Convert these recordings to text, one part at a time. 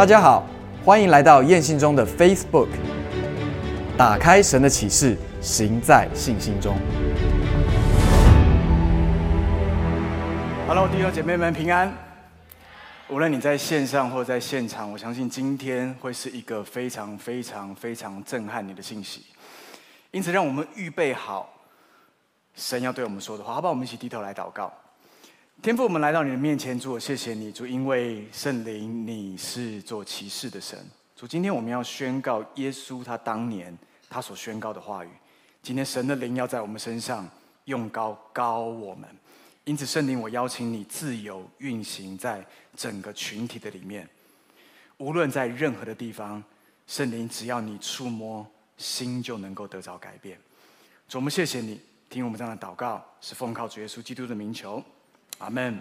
大家好，欢迎来到燕信中的 Facebook。打开神的启示，行在信心中。Hello，弟兄姐妹们平安。无论你在线上或在现场，我相信今天会是一个非常非常非常震撼你的信息。因此，让我们预备好神要对我们说的话，好不好？我们一起低头来祷告。天父，我们来到你的面前，主，我谢谢你，主，因为圣灵你是做启示的神。主，今天我们要宣告耶稣他当年他所宣告的话语。今天神的灵要在我们身上用高高我们，因此圣灵，我邀请你自由运行在整个群体的里面，无论在任何的地方，圣灵只要你触摸，心就能够得着改变。主，我们谢谢你，听我们这样的祷告，是奉靠主耶稣基督的名求。阿门。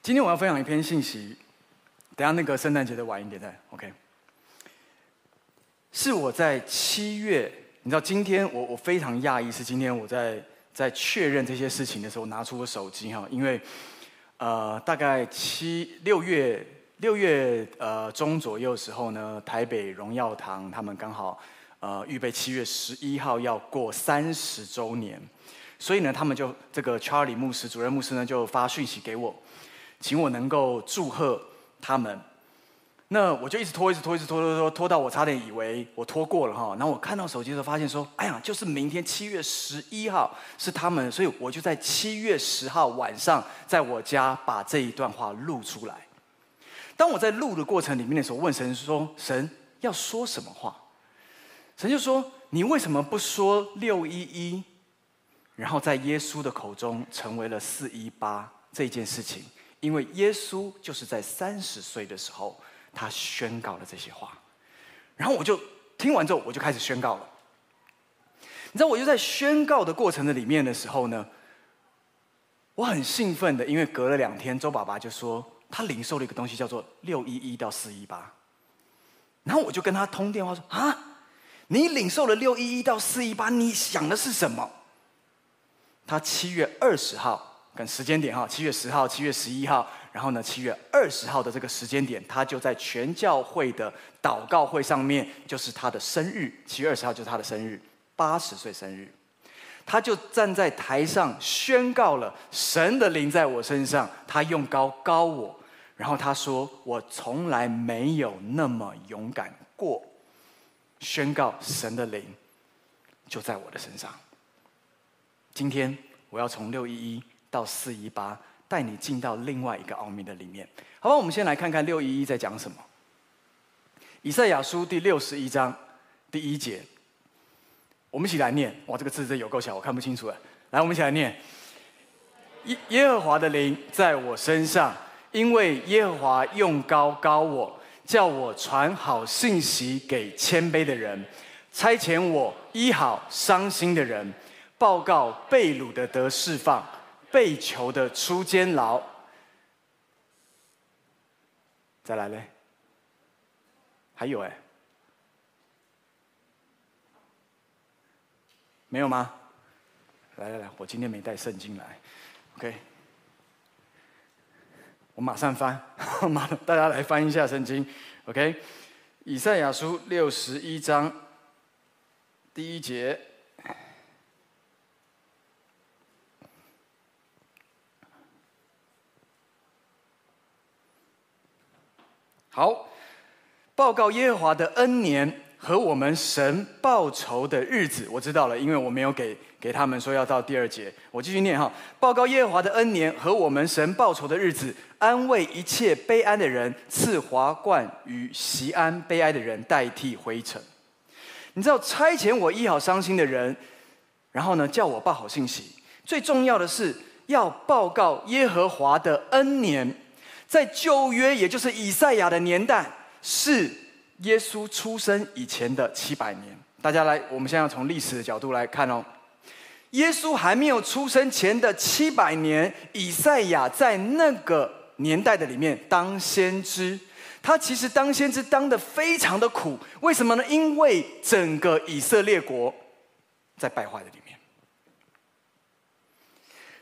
今天我要分享一篇信息，等下那个圣诞节的晚一点再 OK。是我在七月，你知道今天我我非常讶异，是今天我在在确认这些事情的时候，拿出我手机哈，因为呃大概七六月六月呃中左右的时候呢，台北荣耀堂他们刚好呃预备七月十一号要过三十周年。所以呢，他们就这个查理牧师主任牧师呢，就发讯息给我，请我能够祝贺他们。那我就一直拖，一直拖，一直拖，拖拖拖，拖到我差点以为我拖过了哈。然后我看到手机的时候，发现说，哎呀，就是明天七月十一号是他们，所以我就在七月十号晚上，在我家把这一段话录出来。当我在录的过程里面的时候，问神说：“神要说什么话？”神就说：“你为什么不说六一一？”然后在耶稣的口中成为了四一八这件事情，因为耶稣就是在三十岁的时候，他宣告了这些话。然后我就听完之后，我就开始宣告了。你知道，我就在宣告的过程的里面的时候呢，我很兴奋的，因为隔了两天，周爸爸就说他领受了一个东西，叫做六一一到四一八。然后我就跟他通电话说：“啊，你领受了六一一到四一八，你想的是什么？”他七月二十号跟时间点哈，七月十号、七月十一号，然后呢，七月二十号的这个时间点，他就在全教会的祷告会上面，就是他的生日。七月二十号就是他的生日，八十岁生日，他就站在台上宣告了神的灵在我身上，他用高高我，然后他说我从来没有那么勇敢过，宣告神的灵就在我的身上。今天我要从六一一到四一八，带你进到另外一个奥秘的里面。好吧，我们先来看看六一一在讲什么。以赛亚书第六十一章第一节，我们一起来念。哇，这个字真有够小，我看不清楚了。来，我们一起来念。耶耶和华的灵在我身上，因为耶和华用高高我，叫我传好信息给谦卑的人，差遣我医好伤心的人。报告被掳的得释放，被囚的出监牢。再来嘞？还有哎？没有吗？来来来，我今天没带圣经来，OK。我马上翻，马上大家来翻一下圣经，OK。以赛亚书六十一章第一节。好，报告耶和华的恩年和我们神报仇的日子，我知道了，因为我没有给给他们说要到第二节，我继续念哈。报告耶和华的恩年和我们神报仇的日子，安慰一切悲哀的人，赐华冠与锡安悲哀的人代替灰尘。你知道差遣我医好伤心的人，然后呢，叫我报好信息。最重要的是要报告耶和华的恩年。在旧约，也就是以赛亚的年代，是耶稣出生以前的七百年。大家来，我们现在要从历史的角度来看哦。耶稣还没有出生前的七百年，以赛亚在那个年代的里面当先知，他其实当先知当得非常的苦。为什么呢？因为整个以色列国在败坏的里面。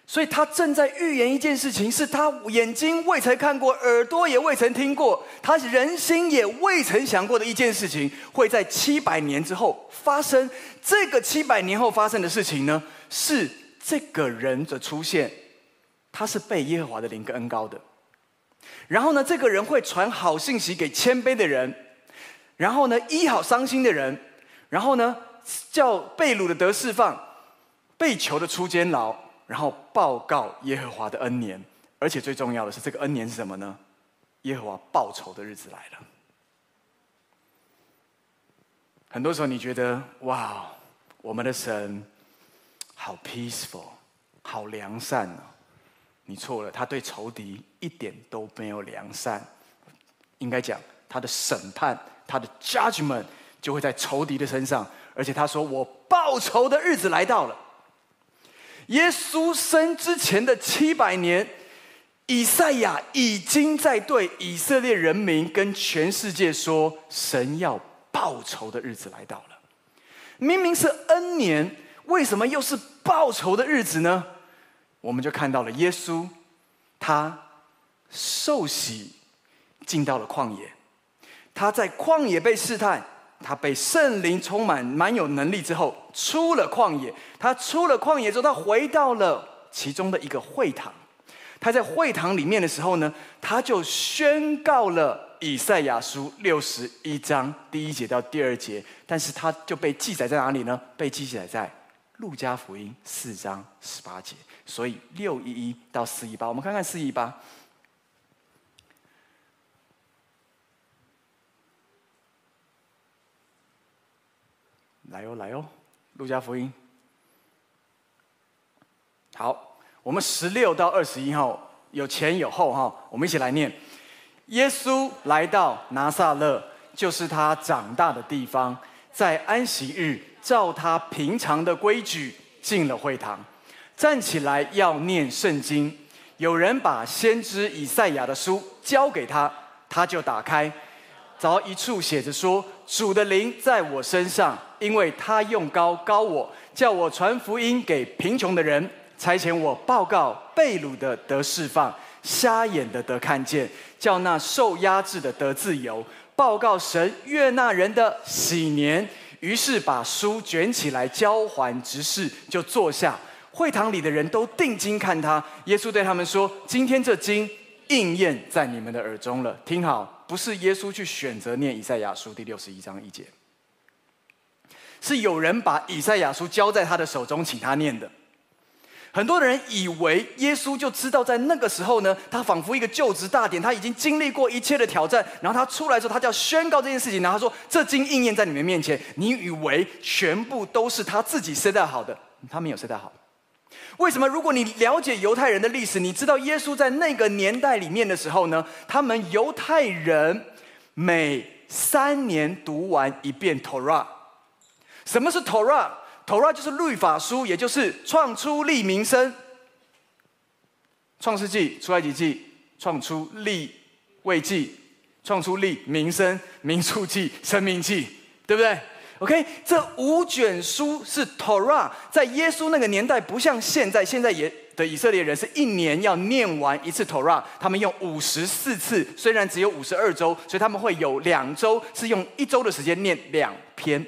所以他正在预言一件事情，是他眼睛未曾看过，耳朵也未曾听过，他人心也未曾想过的一件事情，会在七百年之后发生。这个七百年后发生的事情呢，是这个人的出现，他是被耶和华的灵跟恩膏的。然后呢，这个人会传好信息给谦卑的人，然后呢，医好伤心的人，然后呢，叫被掳的得释放，被囚的出监牢。然后报告耶和华的恩年，而且最重要的是，这个恩年是什么呢？耶和华报仇的日子来了。很多时候你觉得哇，我们的神好 peaceful，好良善哦。你错了，他对仇敌一点都没有良善。应该讲，他的审判，他的 judgment 就会在仇敌的身上。而且他说：“我报仇的日子来到了。”耶稣生之前的七百年，以赛亚已经在对以色列人民跟全世界说：神要报仇的日子来到了。明明是恩年，为什么又是报仇的日子呢？我们就看到了耶稣，他受洗进到了旷野，他在旷野被试探。他被圣灵充满，蛮有能力之后，出了旷野。他出了旷野之后，他回到了其中的一个会堂。他在会堂里面的时候呢，他就宣告了以赛亚书六十一章第一节到第二节。但是他就被记载在哪里呢？被记载在路加福音四章十八节。所以六一一到四一八，我们看看四一八。来哦，来哦，路加福音。好，我们十六到二十一号有前有后哈，我们一起来念。耶稣来到拿撒勒，就是他长大的地方，在安息日，照他平常的规矩进了会堂，站起来要念圣经。有人把先知以赛亚的书交给他，他就打开。找一处写着说：“主的灵在我身上，因为他用高高我，叫我传福音给贫穷的人，差遣我报告被掳的得释放，瞎眼的得看见，叫那受压制的得自由，报告神悦纳人的喜年。”于是把书卷起来交还执事，就坐下。会堂里的人都定睛看他。耶稣对他们说：“今天这经应验在你们的耳中了。听好。”不是耶稣去选择念以赛亚书第六十一章一节，是有人把以赛亚书交在他的手中，请他念的。很多人以为耶稣就知道，在那个时候呢，他仿佛一个就职大典，他已经经历过一切的挑战，然后他出来之后，他就要宣告这件事情，然后他说：“这经应验在你们面前。”你以为全部都是他自己 set 好的？他没有 set 好。为什么？如果你了解犹太人的历史，你知道耶稣在那个年代里面的时候呢，他们犹太人每三年读完一遍 Torah。什么是 Torah？Torah 就是律法书，也就是创出利民生、创世纪、出埃及记、创出利未记、创出利民生、民数记、申命记，对不对？OK，这五卷书是 Torah，在耶稣那个年代，不像现在，现在也的以色列人是一年要念完一次 Torah，他们用五十四次，虽然只有五十二周，所以他们会有两周是用一周的时间念两篇。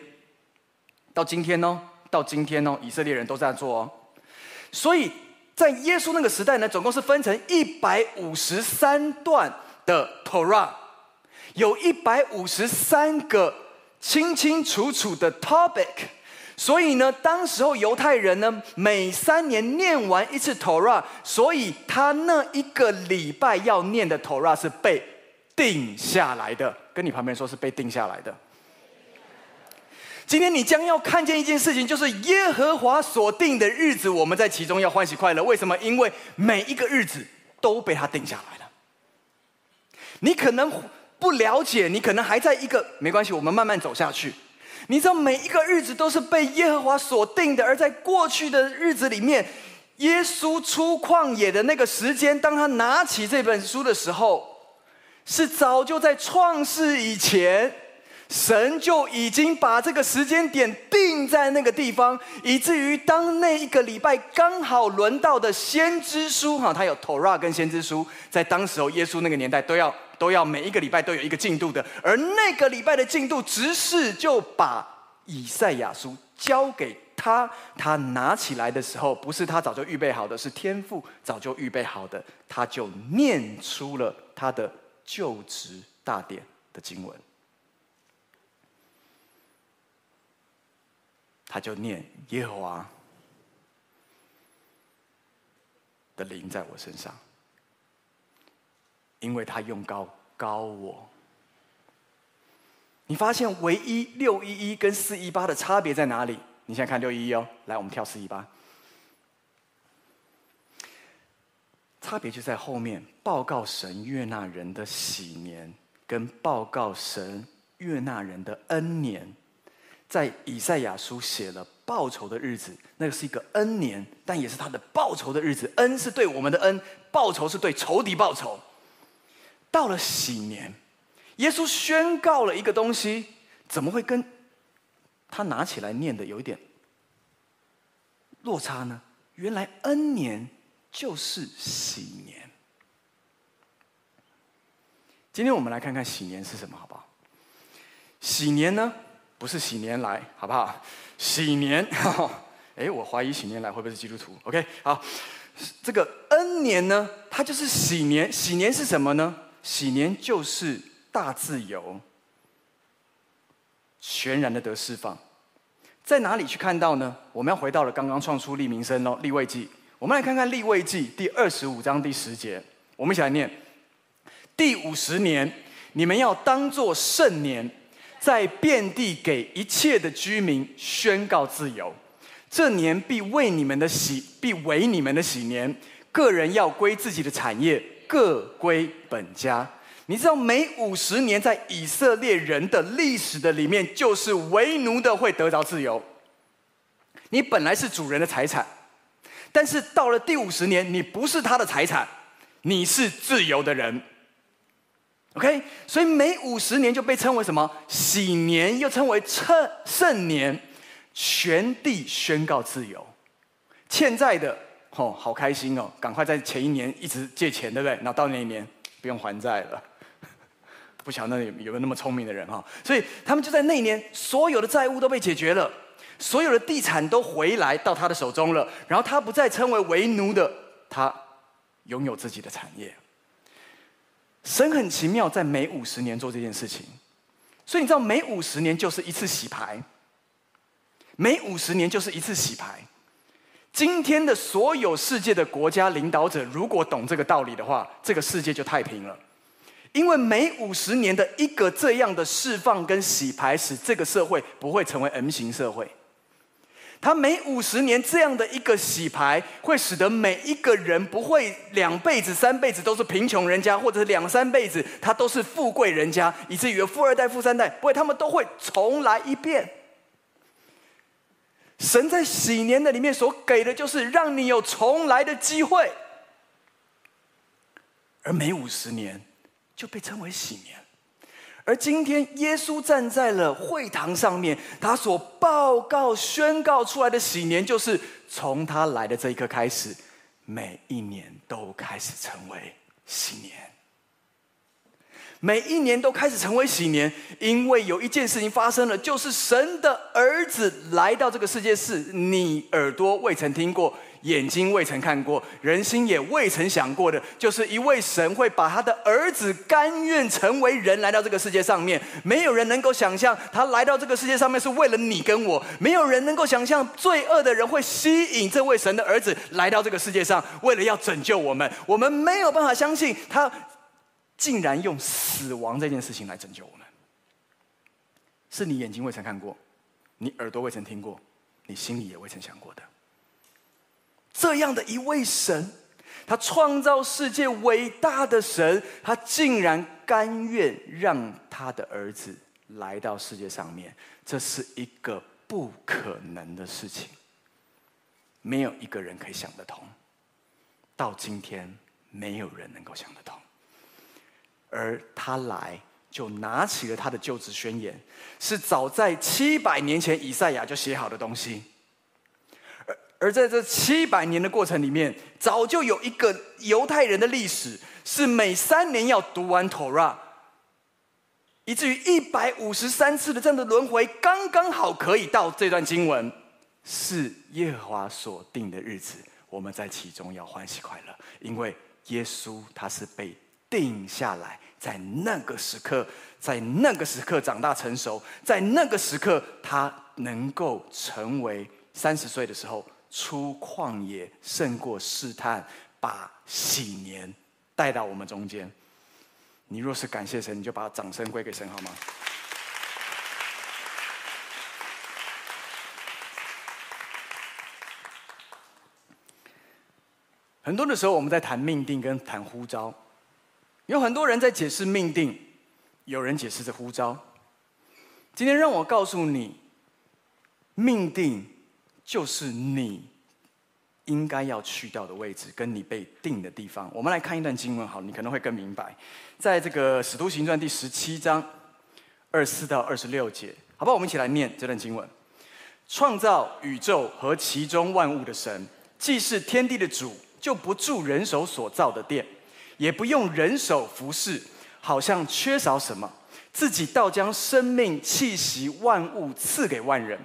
到今天呢，到今天呢，以色列人都这样做哦。所以在耶稣那个时代呢，总共是分成一百五十三段的 Torah，有一百五十三个。清清楚楚的 topic，所以呢，当时候犹太人呢，每三年念完一次 Torah，所以他那一个礼拜要念的 Torah 是被定下来的。跟你旁边说，是被定下来的。今天你将要看见一件事情，就是耶和华所定的日子，我们在其中要欢喜快乐。为什么？因为每一个日子都被他定下来了。你可能。不了解，你可能还在一个，没关系，我们慢慢走下去。你知道每一个日子都是被耶和华所定的，而在过去的日子里面，耶稣出旷野的那个时间，当他拿起这本书的时候，是早就在创世以前，神就已经把这个时间点定在那个地方，以至于当那一个礼拜刚好轮到的先知书哈，他有 Torah 跟先知书，在当时候耶稣那个年代都要都要每一个礼拜都有一个进度的，而那个礼拜的进度，执事就把以赛亚书交给他，他拿起来的时候，不是他早就预备好的，是天父早就预备好的，他就念出了他的就职大典的经文。他就念耶和华的灵在我身上，因为他用高高我。你发现唯一六一一跟四一八的差别在哪里？你现在看六一一哦，来，我们跳四一八。差别就在后面，报告神悦纳人的喜年，跟报告神悦纳人的恩年。在以赛亚书写了报仇的日子，那个是一个恩年，但也是他的报仇的日子。恩是对我们的恩，报仇是对仇敌报仇。到了喜年，耶稣宣告了一个东西，怎么会跟他拿起来念的有一点落差呢？原来恩年就是喜年。今天我们来看看喜年是什么，好不好？喜年呢？不是喜年来，好不好？喜年，哎，我怀疑喜年来会不会是基督徒？OK，好，这个恩年呢，它就是喜年。喜年是什么呢？喜年就是大自由，全然的得释放。在哪里去看到呢？我们要回到了刚刚创出利民生哦，利未记。我们来看看利未记第二十五章第十节，我们一起来念：第五十年，你们要当作圣年。在遍地给一切的居民宣告自由，这年必为你们的喜，必为你们的喜年。个人要归自己的产业，各归本家。你知道，每五十年在以色列人的历史的里面，就是为奴的会得着自由。你本来是主人的财产，但是到了第五十年，你不是他的财产，你是自由的人。OK，所以每五十年就被称为什么喜年，又称为圣圣年，全地宣告自由。欠债的哦，好开心哦，赶快在前一年一直借钱，对不对？然后到那一年不用还债了。不晓得那有没有那么聪明的人哈？所以他们就在那一年，所有的债务都被解决了，所有的地产都回来到他的手中了，然后他不再称为为奴的，他拥有自己的产业。神很奇妙，在每五十年做这件事情，所以你知道，每五十年就是一次洗牌，每五十年就是一次洗牌。今天的所有世界的国家领导者，如果懂这个道理的话，这个世界就太平了，因为每五十年的一个这样的释放跟洗牌，使这个社会不会成为 M 型社会。他每五十年这样的一个洗牌，会使得每一个人不会两辈子、三辈子都是贫穷人家，或者是两三辈子他都是富贵人家，以至于富二代、富三代，不会，他们都会重来一遍。神在喜年的里面所给的，就是让你有重来的机会，而每五十年就被称为喜年。而今天，耶稣站在了会堂上面，他所报告、宣告出来的喜年，就是从他来的这一刻开始，每一年都开始成为喜年。每一年都开始成为喜年，因为有一件事情发生了，就是神的儿子来到这个世界，是你耳朵未曾听过。眼睛未曾看过，人心也未曾想过的，就是一位神会把他的儿子甘愿成为人来到这个世界上面。没有人能够想象他来到这个世界上面是为了你跟我。没有人能够想象罪恶的人会吸引这位神的儿子来到这个世界上，为了要拯救我们。我们没有办法相信他竟然用死亡这件事情来拯救我们。是你眼睛未曾看过，你耳朵未曾听过，你心里也未曾想过的。这样的一位神，他创造世界伟大的神，他竟然甘愿让他的儿子来到世界上面，这是一个不可能的事情，没有一个人可以想得通。到今天，没有人能够想得通。而他来，就拿起了他的就职宣言，是早在七百年前以赛亚就写好的东西。而而在这七百年的过程里面，早就有一个犹太人的历史，是每三年要读完《Torah，》，以至于一百五十三次的这样的轮回，刚刚好可以到这段经文，是耶和华所定的日子，我们在其中要欢喜快乐，因为耶稣他是被定下来。在那个时刻，在那个时刻长大成熟，在那个时刻，他能够成为三十岁的时候出旷野，胜过试探，把喜年带到我们中间。你若是感谢神，你就把掌声归给神，好吗？很多的时候，我们在谈命定跟谈呼召。有很多人在解释命定，有人解释着呼召。今天让我告诉你，命定就是你应该要去到的位置，跟你被定的地方。我们来看一段经文，好，你可能会更明白。在这个《使徒行传》第十七章二四到二十六节，好不好？我们一起来念这段经文：创造宇宙和其中万物的神，既是天地的主，就不住人手所造的殿。也不用人手服侍，好像缺少什么，自己倒将生命气息万物赐给万人。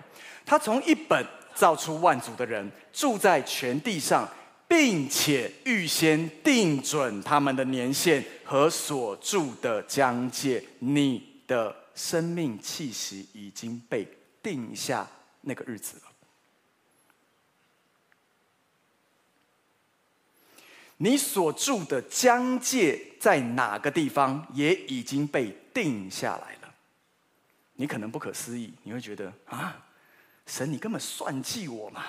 他从一本造出万族的人，住在全地上，并且预先定准他们的年限和所住的疆界。你的生命气息已经被定下那个日子了。你所住的疆界在哪个地方，也已经被定下来了。你可能不可思议，你会觉得啊，神，你根本算计我嘛？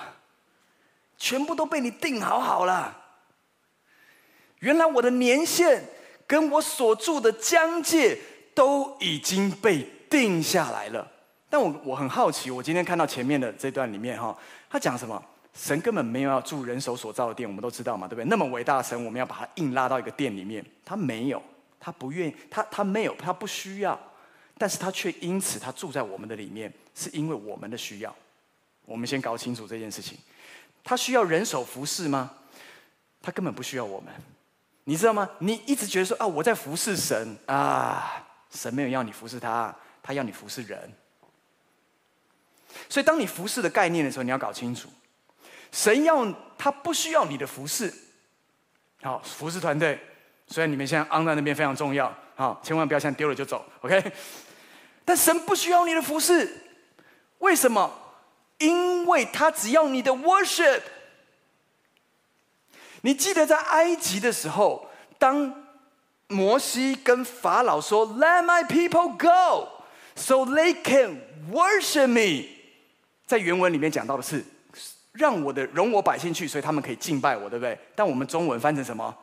全部都被你定好好了。原来我的年限跟我所住的疆界都已经被定下来了。但我我很好奇，我今天看到前面的这段里面哈，他讲什么？神根本没有要住人手所造的殿，我们都知道嘛，对不对？那么伟大的神，我们要把他硬拉到一个殿里面，他没有，他不愿意，他他没有，他不需要，但是他却因此他住在我们的里面，是因为我们的需要。我们先搞清楚这件事情，他需要人手服侍吗？他根本不需要我们，你知道吗？你一直觉得说啊，我在服侍神啊，神没有要你服侍他，他要你服侍人。所以当你服侍的概念的时候，你要搞清楚。神要他不需要你的服侍，好，服侍团队，虽然你们现在昂在那边非常重要，好，千万不要像丢了就走，OK？但神不需要你的服侍，为什么？因为他只要你的 worship。你记得在埃及的时候，当摩西跟法老说 “Let my people go, so they can worship me”，在原文里面讲到的是。让我的容我百姓去，所以他们可以敬拜我，对不对？但我们中文翻成什么？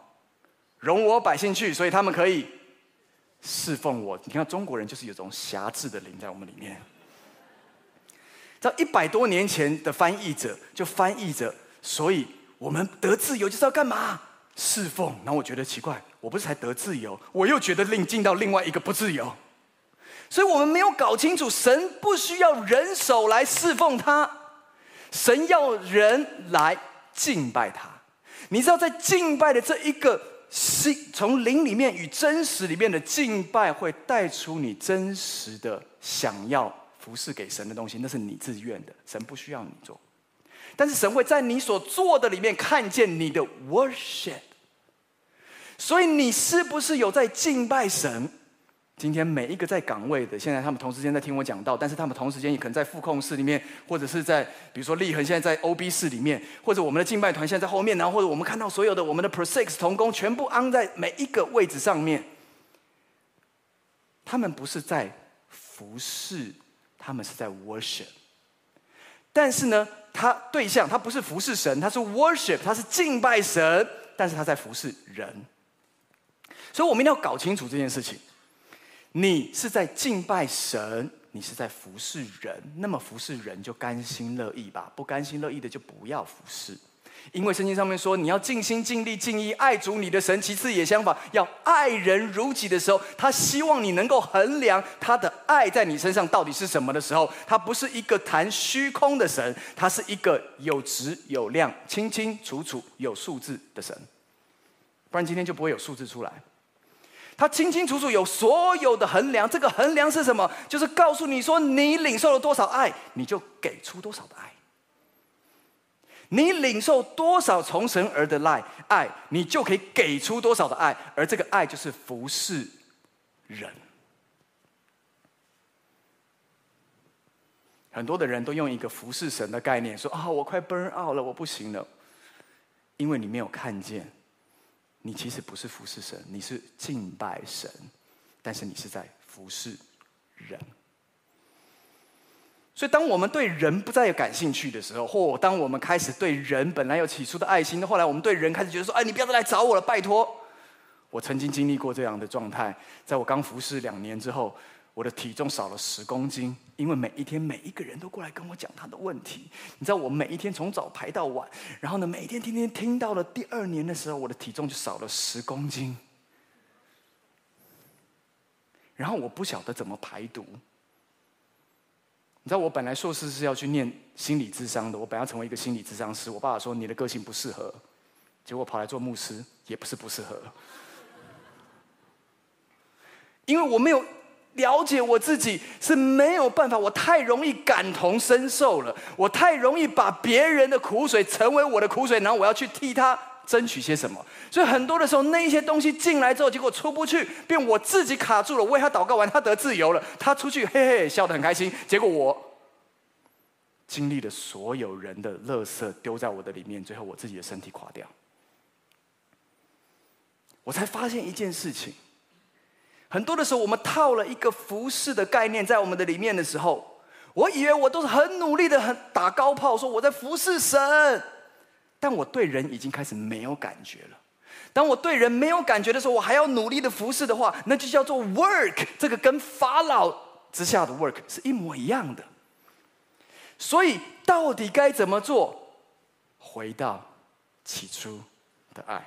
容我百姓去，所以他们可以侍奉我。你看中国人就是有种辖制的灵在我们里面。在一百多年前的翻译者就翻译着，所以我们得自由就是要干嘛？侍奉。然后我觉得奇怪，我不是才得自由，我又觉得另进到另外一个不自由。所以我们没有搞清楚，神不需要人手来侍奉他。神要人来敬拜他，你知道，在敬拜的这一个心，从灵里面与真实里面的敬拜，会带出你真实的想要服侍给神的东西，那是你自愿的，神不需要你做，但是神会在你所做的里面看见你的 worship，所以你是不是有在敬拜神？今天每一个在岗位的，现在他们同时间在听我讲道，但是他们同时间也可能在副控室里面，或者是在比如说立恒现在在 OB 室里面，或者我们的敬拜团现在在后面，然后或者我们看到所有的我们的 Pro6 同工全部安在每一个位置上面，他们不是在服侍，他们是在 worship。但是呢，他对象他不是服侍神，他是 worship，他是敬拜神，但是他在服侍人，所以我们一定要搞清楚这件事情。你是在敬拜神，你是在服侍人，那么服侍人就甘心乐意吧，不甘心乐意的就不要服侍，因为圣经上面说，你要尽心尽力尽意爱主你的神，其次也相反，要爱人如己的时候，他希望你能够衡量他的爱在你身上到底是什么的时候，他不是一个谈虚空的神，他是一个有值有量、清清楚楚有数字的神，不然今天就不会有数字出来。他清清楚楚有所有的衡量，这个衡量是什么？就是告诉你说，你领受了多少爱，你就给出多少的爱。你领受多少从神而的爱，爱你就可以给出多少的爱，而这个爱就是服侍人。很多的人都用一个服侍神的概念说：“啊，我快 burn out 了，我不行了。”因为你没有看见，你其实不是服侍神，你是敬拜神，但是你是在服侍人。所以，当我们对人不再有感兴趣的时候，或当我们开始对人本来有起初的爱心，后来我们对人开始觉得说：“哎，你不要再来找我了，拜托。”我曾经经历过这样的状态，在我刚服侍两年之后，我的体重少了十公斤，因为每一天每一个人都过来跟我讲他的问题。你知道，我每一天从早排到晚，然后呢，每一天天天听到了第二年的时候，我的体重就少了十公斤，然后我不晓得怎么排毒。你知道我本来硕士是要去念心理咨商的，我本来要成为一个心理咨商师。我爸爸说，你的个性不适合，结果跑来做牧师也不是不适合，因为我没有了解我自己是没有办法，我太容易感同身受了，我太容易把别人的苦水成为我的苦水，然后我要去替他争取些什么。所以很多的时候，那一些东西进来之后，结果出不去，变我自己卡住了。为他祷告完，他得自由了，他出去嘿嘿笑得很开心。结果我经历了所有人的垃圾丢在我的里面，最后我自己的身体垮掉。我才发现一件事情：很多的时候，我们套了一个服侍的概念在我们的里面的时候，我以为我都是很努力的、很打高炮，说我在服侍神，但我对人已经开始没有感觉了。当我对人没有感觉的时候，我还要努力的服侍的话，那就叫做 work。这个跟法老之下的 work 是一模一样的。所以，到底该怎么做？回到起初的爱。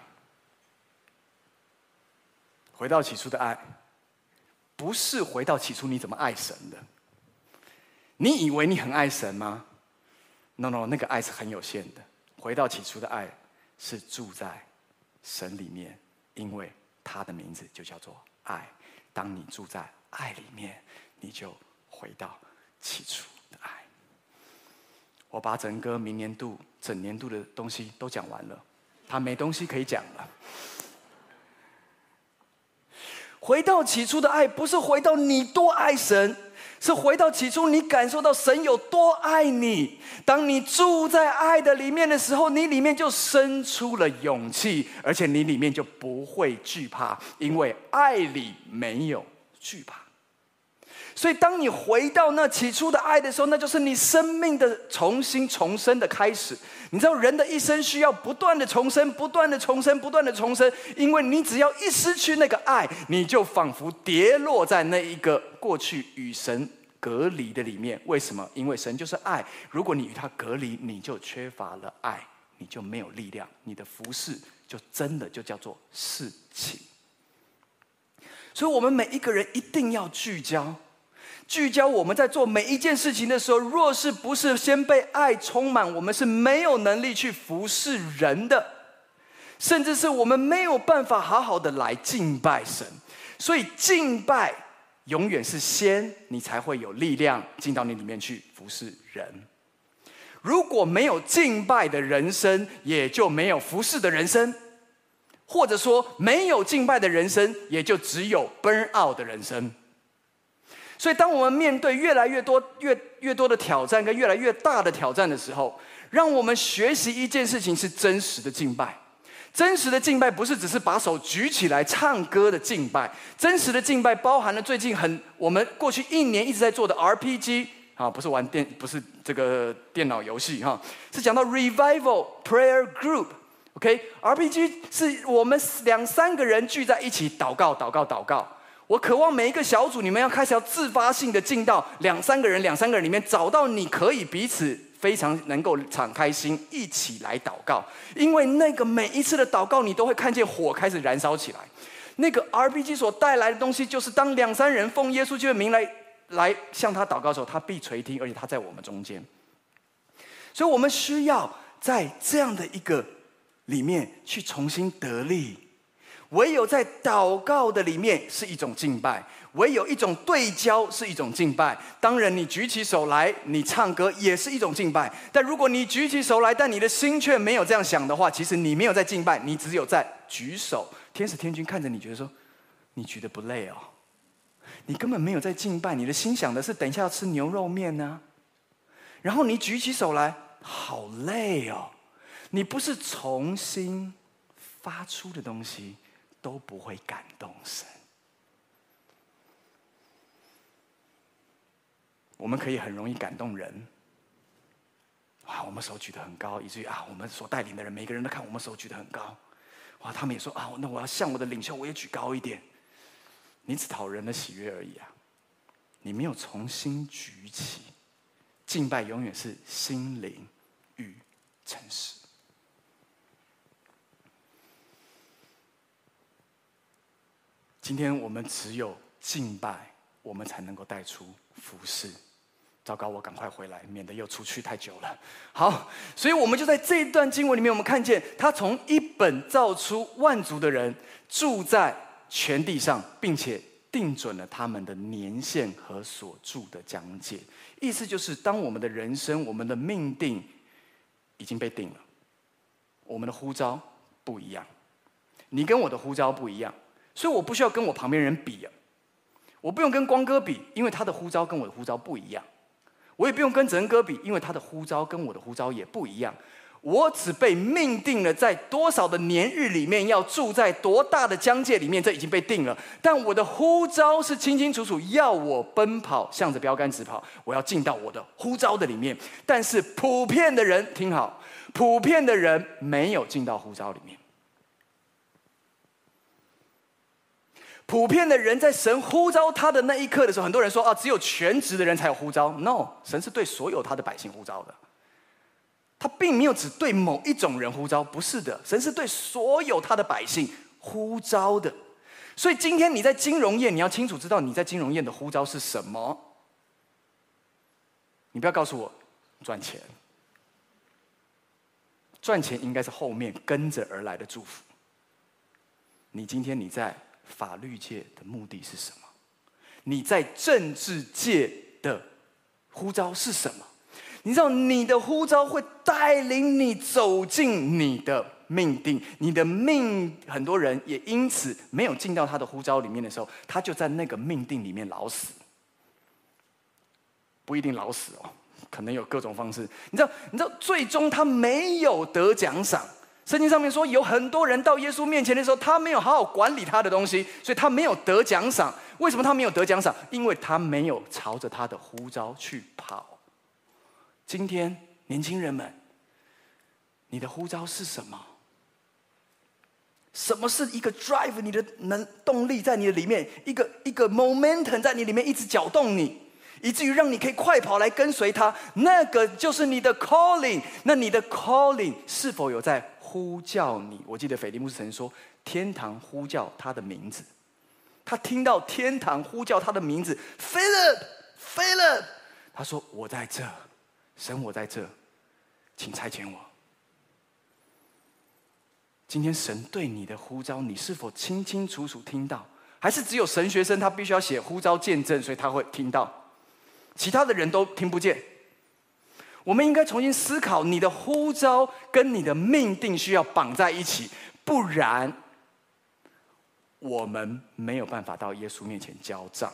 回到起初的爱，不是回到起初你怎么爱神的。你以为你很爱神吗？No No，那个爱是很有限的。回到起初的爱，是住在。神里面，因为他的名字就叫做爱。当你住在爱里面，你就回到起初的爱。我把整个明年度、整年度的东西都讲完了，他没东西可以讲了。回到起初的爱，不是回到你多爱神。是回到起初，你感受到神有多爱你。当你住在爱的里面的时候，你里面就生出了勇气，而且你里面就不会惧怕，因为爱里没有惧怕。所以，当你回到那起初的爱的时候，那就是你生命的重新重生的开始。你知道，人的一生需要不断的重生，不断的重生，不断的重生，因为你只要一失去那个爱，你就仿佛跌落在那一个过去与神。隔离的里面，为什么？因为神就是爱。如果你与他隔离，你就缺乏了爱，你就没有力量，你的服侍就真的就叫做事情。所以，我们每一个人一定要聚焦，聚焦我们在做每一件事情的时候，若是不是先被爱充满，我们是没有能力去服侍人的，甚至是我们没有办法好好的来敬拜神。所以，敬拜。永远是先，你才会有力量进到你里面去服侍人。如果没有敬拜的人生，也就没有服侍的人生；或者说，没有敬拜的人生，也就只有 burn out 的人生。所以，当我们面对越来越多、越越多的挑战跟越来越大的挑战的时候，让我们学习一件事情：是真实的敬拜。真实的敬拜不是只是把手举起来唱歌的敬拜，真实的敬拜包含了最近很我们过去一年一直在做的 RPG 啊，不是玩电，不是这个电脑游戏哈，是讲到 Revival Prayer Group，OK，RPG 是我们两三个人聚在一起祷告，祷告，祷告。我渴望每一个小组，你们要开始要自发性的进到两三个人、两三个人里面，找到你可以彼此。非常能够敞开心一起来祷告，因为那个每一次的祷告，你都会看见火开始燃烧起来。那个 RPG 所带来的东西，就是当两三人奉耶稣基督的名来来向他祷告的时候，他必垂听，而且他在我们中间。所以，我们需要在这样的一个里面去重新得力。唯有在祷告的里面是一种敬拜，唯有一种对焦是一种敬拜。当然，你举起手来，你唱歌也是一种敬拜。但如果你举起手来，但你的心却没有这样想的话，其实你没有在敬拜，你只有在举手。天使天军看着你，觉得说：“你举得不累哦，你根本没有在敬拜，你的心想的是等一下要吃牛肉面呢。然后你举起手来，好累哦，你不是重新发出的东西都不会感动神。我们可以很容易感动人，哇，我们手举得很高，以至于啊，我们所带领的人每个人都看我们手举得很高。”哇，他们也说啊，那我要向我的领袖，我也举高一点。你只讨人的喜悦而已啊，你没有重新举起。敬拜永远是心灵与诚实。今天我们只有敬拜，我们才能够带出服事。糟糕，我赶快回来，免得又出去太久了。好，所以我们就在这一段经文里面，我们看见他从一本造出万族的人，住在全地上，并且定准了他们的年限和所住的疆界。意思就是，当我们的人生、我们的命定已经被定了，我们的呼召不一样，你跟我的呼召不一样，所以我不需要跟我旁边人比啊，我不用跟光哥比，因为他的呼召跟我的呼召不一样。我也不用跟哲恩哥比，因为他的呼召跟我的呼召也不一样。我只被命定了在多少的年日里面，要住在多大的疆界里面，这已经被定了。但我的呼召是清清楚楚，要我奔跑，向着标杆直跑。我要进到我的呼召的里面。但是普遍的人听好，普遍的人没有进到呼召里面。普遍的人在神呼召他的那一刻的时候，很多人说啊，只有全职的人才有呼召。No，神是对所有他的百姓呼召的。他并没有只对某一种人呼召，不是的，神是对所有他的百姓呼召的。所以今天你在金融业，你要清楚知道你在金融业的呼召是什么。你不要告诉我赚钱，赚钱应该是后面跟着而来的祝福。你今天你在。法律界的目的是什么？你在政治界的呼召是什么？你知道你的呼召会带领你走进你的命定，你的命，很多人也因此没有进到他的呼召里面的时候，他就在那个命定里面老死。不一定老死哦，可能有各种方式。你知道，你知道，最终他没有得奖赏。圣经上面说，有很多人到耶稣面前的时候，他没有好好管理他的东西，所以他没有得奖赏。为什么他没有得奖赏？因为他没有朝着他的呼召去跑。今天年轻人们，你的呼召是什么？什么是一个 drive 你的能动力在你的里面？一个一个 momentum 在你里面一直搅动你，以至于让你可以快跑来跟随他。那个就是你的 calling。那你的 calling 是否有在？呼叫你，我记得斐利牧师曾说：“天堂呼叫他的名字。”他听到天堂呼叫他的名字，Philip，Philip。他说：“我在这，神，我在这，请差遣我。”今天神对你的呼召，你是否清清楚楚听到？还是只有神学生他必须要写呼召见证，所以他会听到，其他的人都听不见？我们应该重新思考，你的呼召跟你的命定需要绑在一起，不然我们没有办法到耶稣面前交账。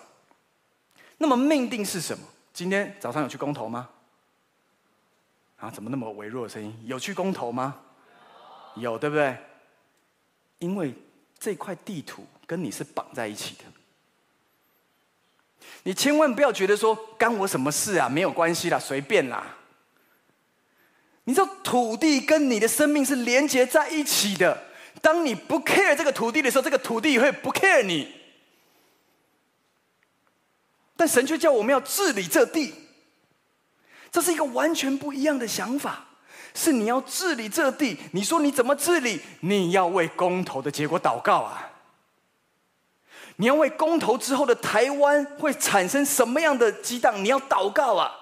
那么命定是什么？今天早上有去公投吗？啊，怎么那么微弱的声音？有去公投吗？有，对不对？因为这块地图跟你是绑在一起的。你千万不要觉得说干我什么事啊？没有关系啦，随便啦。你知道土地跟你的生命是连接在一起的。当你不 care 这个土地的时候，这个土地会不 care 你。但神却叫我们要治理这地。这是一个完全不一样的想法。是你要治理这地，你说你怎么治理？你要为公投的结果祷告啊！你要为公投之后的台湾会产生什么样的激荡？你要祷告啊！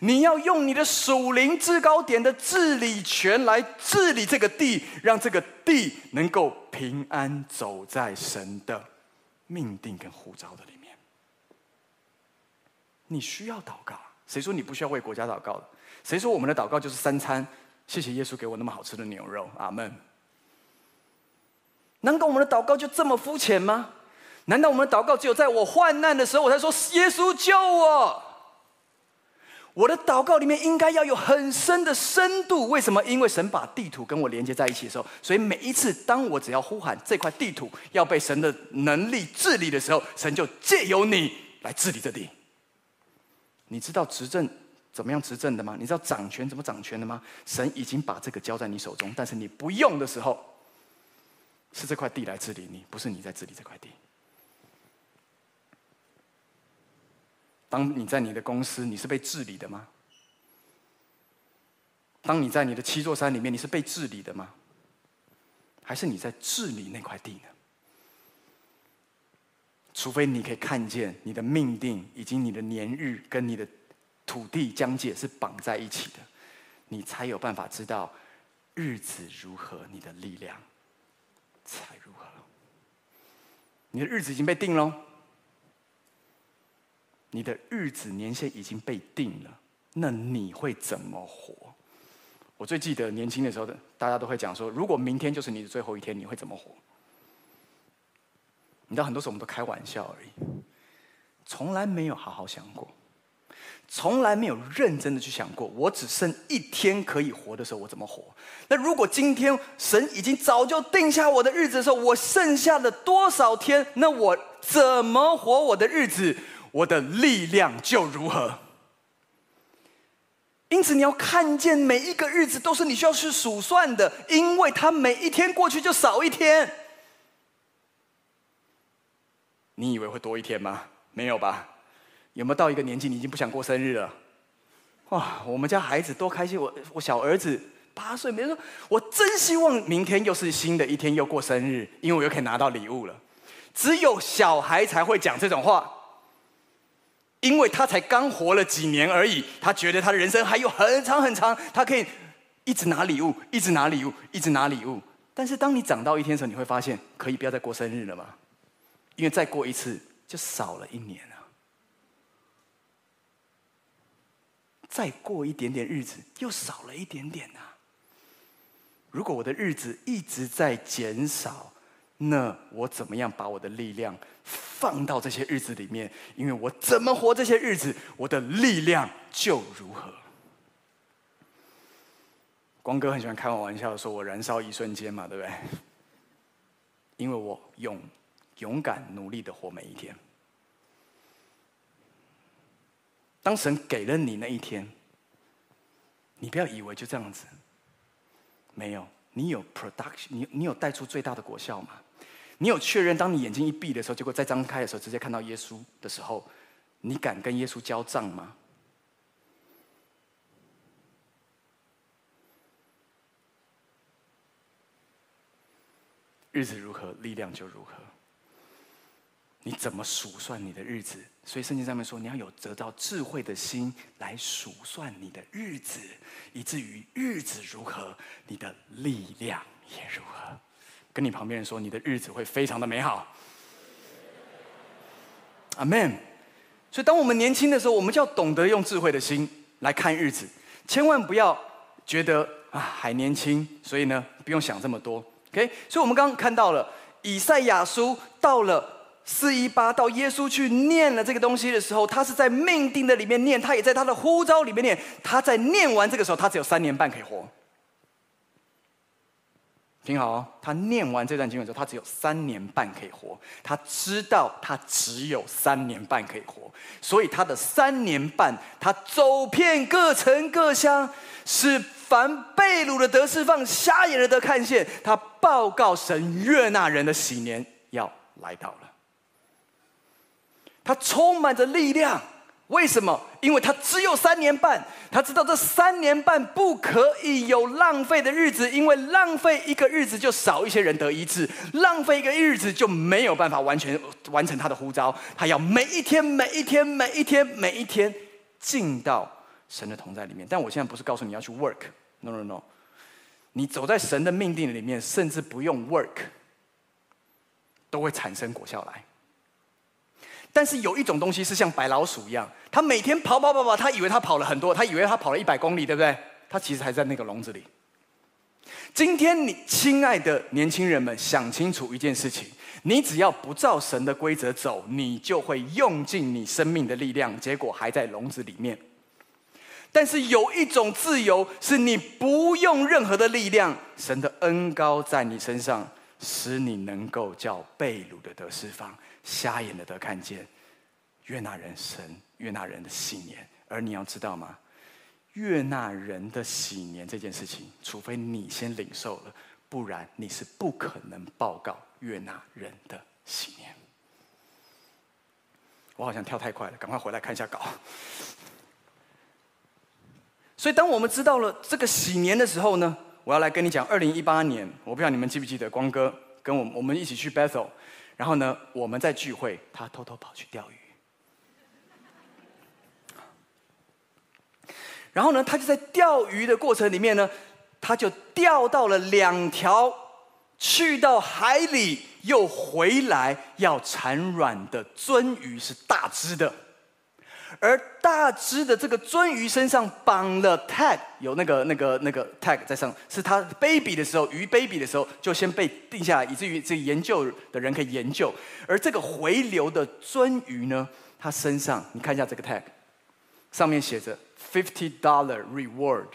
你要用你的属灵制高点的治理权来治理这个地，让这个地能够平安走在神的命定跟呼召的里面。你需要祷告，谁说你不需要为国家祷告？谁说我们的祷告就是三餐？谢谢耶稣给我那么好吃的牛肉，阿门。难道我们的祷告就这么肤浅吗？难道我们的祷告只有在我患难的时候我才说耶稣救我？我的祷告里面应该要有很深的深度，为什么？因为神把地图跟我连接在一起的时候，所以每一次当我只要呼喊这块地图要被神的能力治理的时候，神就借由你来治理这地。你知道执政怎么样执政的吗？你知道掌权怎么掌权的吗？神已经把这个交在你手中，但是你不用的时候，是这块地来治理你，不是你在治理这块地。当你在你的公司，你是被治理的吗？当你在你的七座山里面，你是被治理的吗？还是你在治理那块地呢？除非你可以看见你的命定以及你的年日跟你的土地疆界是绑在一起的，你才有办法知道日子如何，你的力量才如何。你的日子已经被定了。你的日子年限已经被定了，那你会怎么活？我最记得年轻的时候，大家都会讲说，如果明天就是你的最后一天，你会怎么活？你知道，很多时候我们都开玩笑而已，从来没有好好想过，从来没有认真的去想过，我只剩一天可以活的时候，我怎么活？那如果今天神已经早就定下我的日子的时候，我剩下的多少天？那我怎么活我的日子？我的力量就如何？因此，你要看见每一个日子都是你需要去数算的，因为它每一天过去就少一天。你以为会多一天吗？没有吧？有没有到一个年纪，你已经不想过生日了？哇！我们家孩子多开心！我我小儿子八岁，没说，我真希望明天又是新的一天，又过生日，因为我又可以拿到礼物了。只有小孩才会讲这种话。因为他才刚活了几年而已，他觉得他的人生还有很长很长，他可以一直拿礼物，一直拿礼物，一直拿礼物。但是当你长到一天的时候，你会发现，可以不要再过生日了吗？因为再过一次就少了一年了。再过一点点日子，又少了一点点啊。如果我的日子一直在减少，那我怎么样把我的力量放到这些日子里面？因为我怎么活这些日子，我的力量就如何。光哥很喜欢开我玩笑，说我燃烧一瞬间嘛，对不对？因为我勇勇敢努力的活每一天。当神给了你那一天，你不要以为就这样子，没有，你有 production，你你有带出最大的果效吗？你有确认，当你眼睛一闭的时候，结果再张开的时候，直接看到耶稣的时候，你敢跟耶稣交账吗？日子如何，力量就如何。你怎么数算你的日子？所以圣经上面说，你要有得到智慧的心来数算你的日子，以至于日子如何，你的力量也如何。跟你旁边人说，你的日子会非常的美好。阿门。所以，当我们年轻的时候，我们就要懂得用智慧的心来看日子，千万不要觉得啊还年轻，所以呢不用想这么多。OK，所以我们刚刚看到了以赛亚书到了四一八，到耶稣去念了这个东西的时候，他是在命定的里面念，他也在他的呼召里面念。他在念完这个时候，他只有三年半可以活。听好，他念完这段经文之后，他只有三年半可以活。他知道他只有三年半可以活，所以他的三年半，他走遍各城各乡，使凡被掳的得释放，瞎眼的得看见。他报告神悦纳人的喜年要来到了。他充满着力量，为什么？因为他只有三年半，他知道这三年半不可以有浪费的日子，因为浪费一个日子就少一些人得医治，浪费一个日子就没有办法完全完成他的呼召。他要每一天、每一天、每一天、每一天进到神的同在里面。但我现在不是告诉你要去 work，no no no，你走在神的命定里面，甚至不用 work，都会产生果效来。但是有一种东西是像白老鼠一样，它每天跑跑跑跑，它以为它跑了很多，它以为它跑了一百公里，对不对？它其实还在那个笼子里。今天你亲爱的年轻人们，想清楚一件事情：你只要不照神的规则走，你就会用尽你生命的力量，结果还在笼子里面。但是有一种自由，是你不用任何的力量，神的恩膏在你身上，使你能够叫被掳的得释放。瞎眼的得看见，悦纳人神悦纳人的喜年，而你要知道吗？悦纳人的喜年这件事情，除非你先领受了，不然你是不可能报告悦纳人的喜年。我好像跳太快了，赶快回来看一下稿。所以，当我们知道了这个喜年的时候呢，我要来跟你讲，二零一八年，我不知道你们记不记得，光哥跟我我们一起去 Bethel。然后呢，我们在聚会，他偷偷跑去钓鱼。然后呢，他就在钓鱼的过程里面呢，他就钓到了两条去到海里又回来要产卵的鳟鱼，是大只的。而大只的这个鳟鱼身上绑了 tag，有那个那个那个 tag 在上，是它 baby 的时候，鱼 baby 的时候就先被定下来，以至于这研究的人可以研究。而这个回流的鳟鱼呢，它身上你看一下这个 tag，上面写着 fifty dollar reward。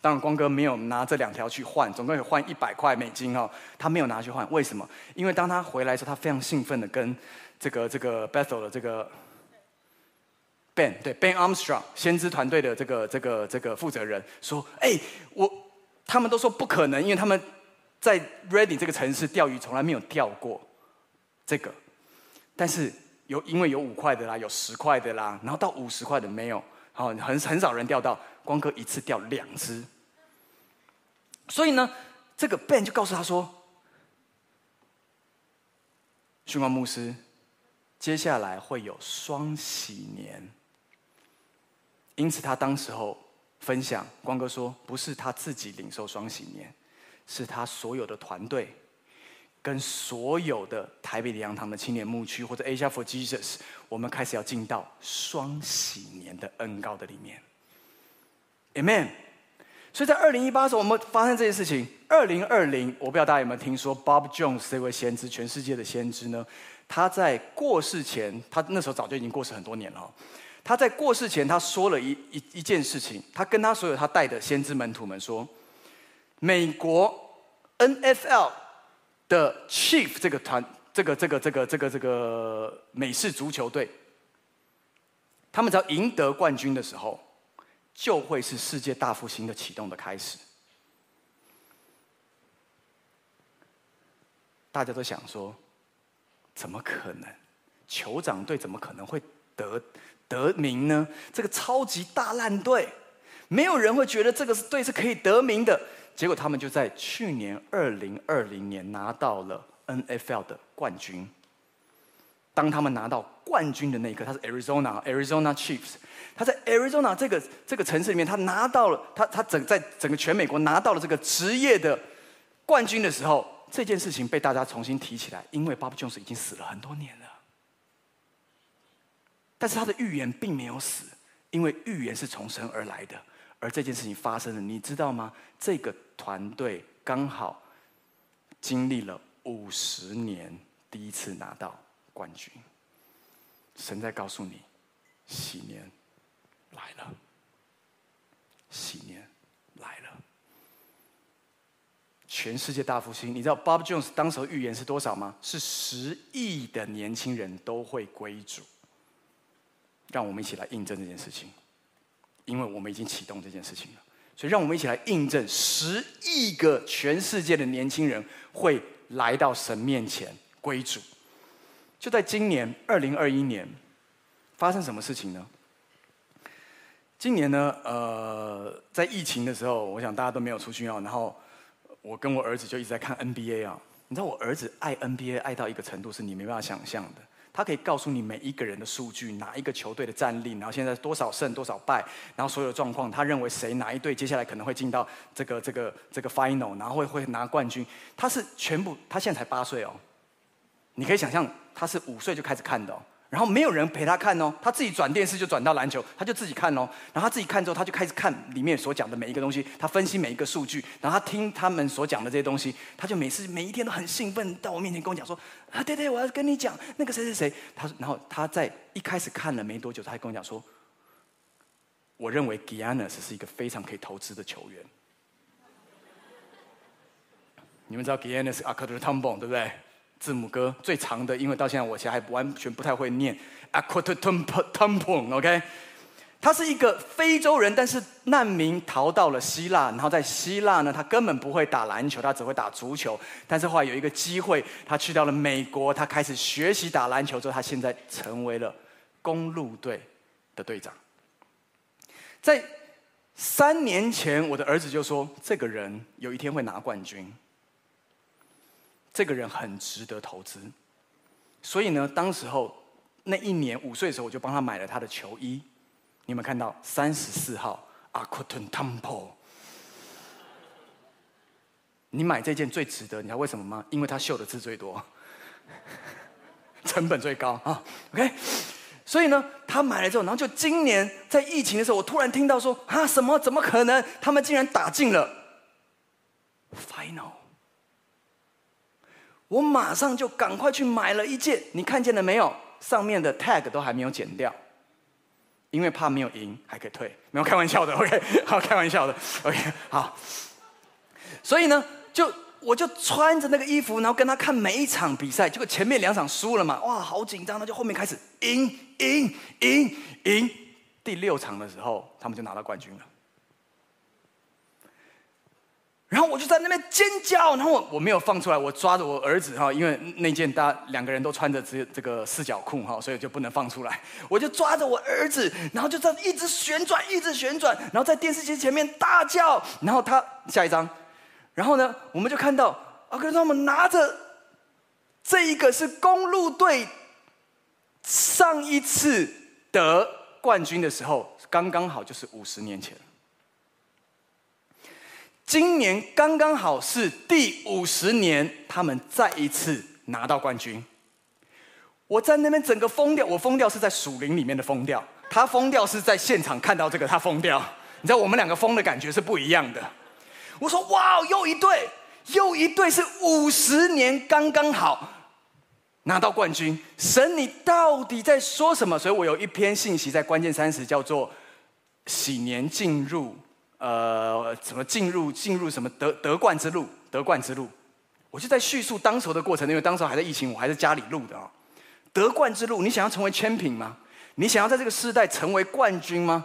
当然，光哥没有拿这两条去换，总共有换一百块美金哦，他没有拿去换，为什么？因为当他回来的时候，他非常兴奋的跟这个这个 Bethel 的这个。Ben 对 Ben Armstrong 先知团队的这个这个这个负责人说：“哎，我他们都说不可能，因为他们在 Redding 这个城市钓鱼从来没有钓过这个，但是有因为有五块的啦，有十块的啦，然后到五十块的没有，好很很少人钓到，光哥一次钓两只，所以呢，这个 Ben 就告诉他说，训光牧师，接下来会有双喜年。”因此，他当时候分享，光哥说，不是他自己领受双喜年，是他所有的团队，跟所有的台北的洋堂的青年牧区或者 Asia for Jesus，我们开始要进到双喜年的恩膏的里面。Amen。所以在二零一八的时候，我们发生这件事情。二零二零，我不知道大家有没有听说 Bob Jones 这位先知，全世界的先知呢？他在过世前，他那时候早就已经过世很多年了。他在过世前，他说了一一一件事情。他跟他所有他带的先知门徒们说：“美国 NFL 的 Chief 这个团，这个这个这个这个这个美式足球队，他们只要赢得冠军的时候，就会是世界大复兴的启动的开始。”大家都想说：“怎么可能？酋长队怎么可能会得？”得名呢？这个超级大烂队，没有人会觉得这个是队是可以得名的。结果他们就在去年二零二零年拿到了 NFL 的冠军。当他们拿到冠军的那一刻，他是 Arizona Arizona Chiefs，他在 Arizona 这个这个城市里面，他拿到了他他整在整个全美国拿到了这个职业的冠军的时候，这件事情被大家重新提起来，因为 Bob Jones 已经死了很多年了。但是他的预言并没有死，因为预言是从神而来的，而这件事情发生了，你知道吗？这个团队刚好经历了五十年，第一次拿到冠军。神在告诉你，喜年来了，喜年来了，全世界大复兴。你知道 Bob Jones 当时预言是多少吗？是十亿的年轻人都会归主。让我们一起来印证这件事情，因为我们已经启动这件事情了，所以让我们一起来印证十亿个全世界的年轻人会来到神面前归主。就在今年二零二一年，发生什么事情呢？今年呢，呃，在疫情的时候，我想大家都没有出去哦。然后我跟我儿子就一直在看 NBA 啊。你知道我儿子爱 NBA 爱到一个程度，是你没办法想象的。他可以告诉你每一个人的数据，哪一个球队的战力，然后现在多少胜多少败，然后所有的状况，他认为谁哪一队接下来可能会进到这个这个这个 final，然后会会拿冠军。他是全部，他现在才八岁哦。你可以想象，他是五岁就开始看的哦。然后没有人陪他看哦，他自己转电视就转到篮球，他就自己看哦。然后他自己看之后，他就开始看里面所讲的每一个东西，他分析每一个数据，然后他听他们所讲的这些东西，他就每次每一天都很兴奋，到我面前跟我讲说：“啊，对对，我要跟你讲那个谁谁谁。”他然后他在一开始看了没多久，他还跟我讲说：“我认为 Giannis 是一个非常可以投资的球员。”你们知道 Giannis Antetokounmpo 对不对？字母哥最长的，因为到现在我其实还完全不太会念。Antetokounmpo，OK，他是一个非洲人，但是难民逃到了希腊，然后在希腊呢，他根本不会打篮球，他只会打足球。但是后来有一个机会，他去到了美国，他开始学习打篮球之后，他现在成为了公路队的队长。在三年前，我的儿子就说，这个人有一天会拿冠军。这个人很值得投资，所以呢，当时候那一年五岁的时候，我就帮他买了他的球衣。你有没有看到三十四号 Antetokounmpo？你买这件最值得，你知道为什么吗？因为他绣的字最多，成本最高啊。OK，所以呢，他买了之后，然后就今年在疫情的时候，我突然听到说啊，什么？怎么可能？他们竟然打进了 Final。我马上就赶快去买了一件，你看见了没有？上面的 tag 都还没有剪掉，因为怕没有赢还可以退，没有开玩笑的，OK，好，开玩笑的，OK，好。所以呢，就我就穿着那个衣服，然后跟他看每一场比赛。结果前面两场输了嘛，哇，好紧张，那就后面开始赢赢赢赢。第六场的时候，他们就拿到冠军了。然后我就在那边尖叫，然后我我没有放出来，我抓着我儿子哈，因为那件大家两个人都穿着这这个四角裤哈，所以就不能放出来。我就抓着我儿子，然后就这样一直旋转，一直旋转，然后在电视机前面大叫。然后他下一张，然后呢，我们就看到啊，跟他们拿着这一个是公路队上一次得冠军的时候，刚刚好就是五十年前。今年刚刚好是第五十年，他们再一次拿到冠军。我在那边整个疯掉，我疯掉是在树林里面的疯掉，他疯掉是在现场看到这个，他疯掉。你知道我们两个疯的感觉是不一样的。我说哇哦，又一队，又一队是五十年刚刚好拿到冠军。神，你到底在说什么？所以我有一篇信息在关键三十，叫做“喜年进入”。呃，怎么进入进入什么得得冠之路？得冠之路，我就在叙述当时的过程，因为当时还在疫情，我还在家里录的啊。得冠之路，你想要成为 champion 吗？你想要在这个时代成为冠军吗？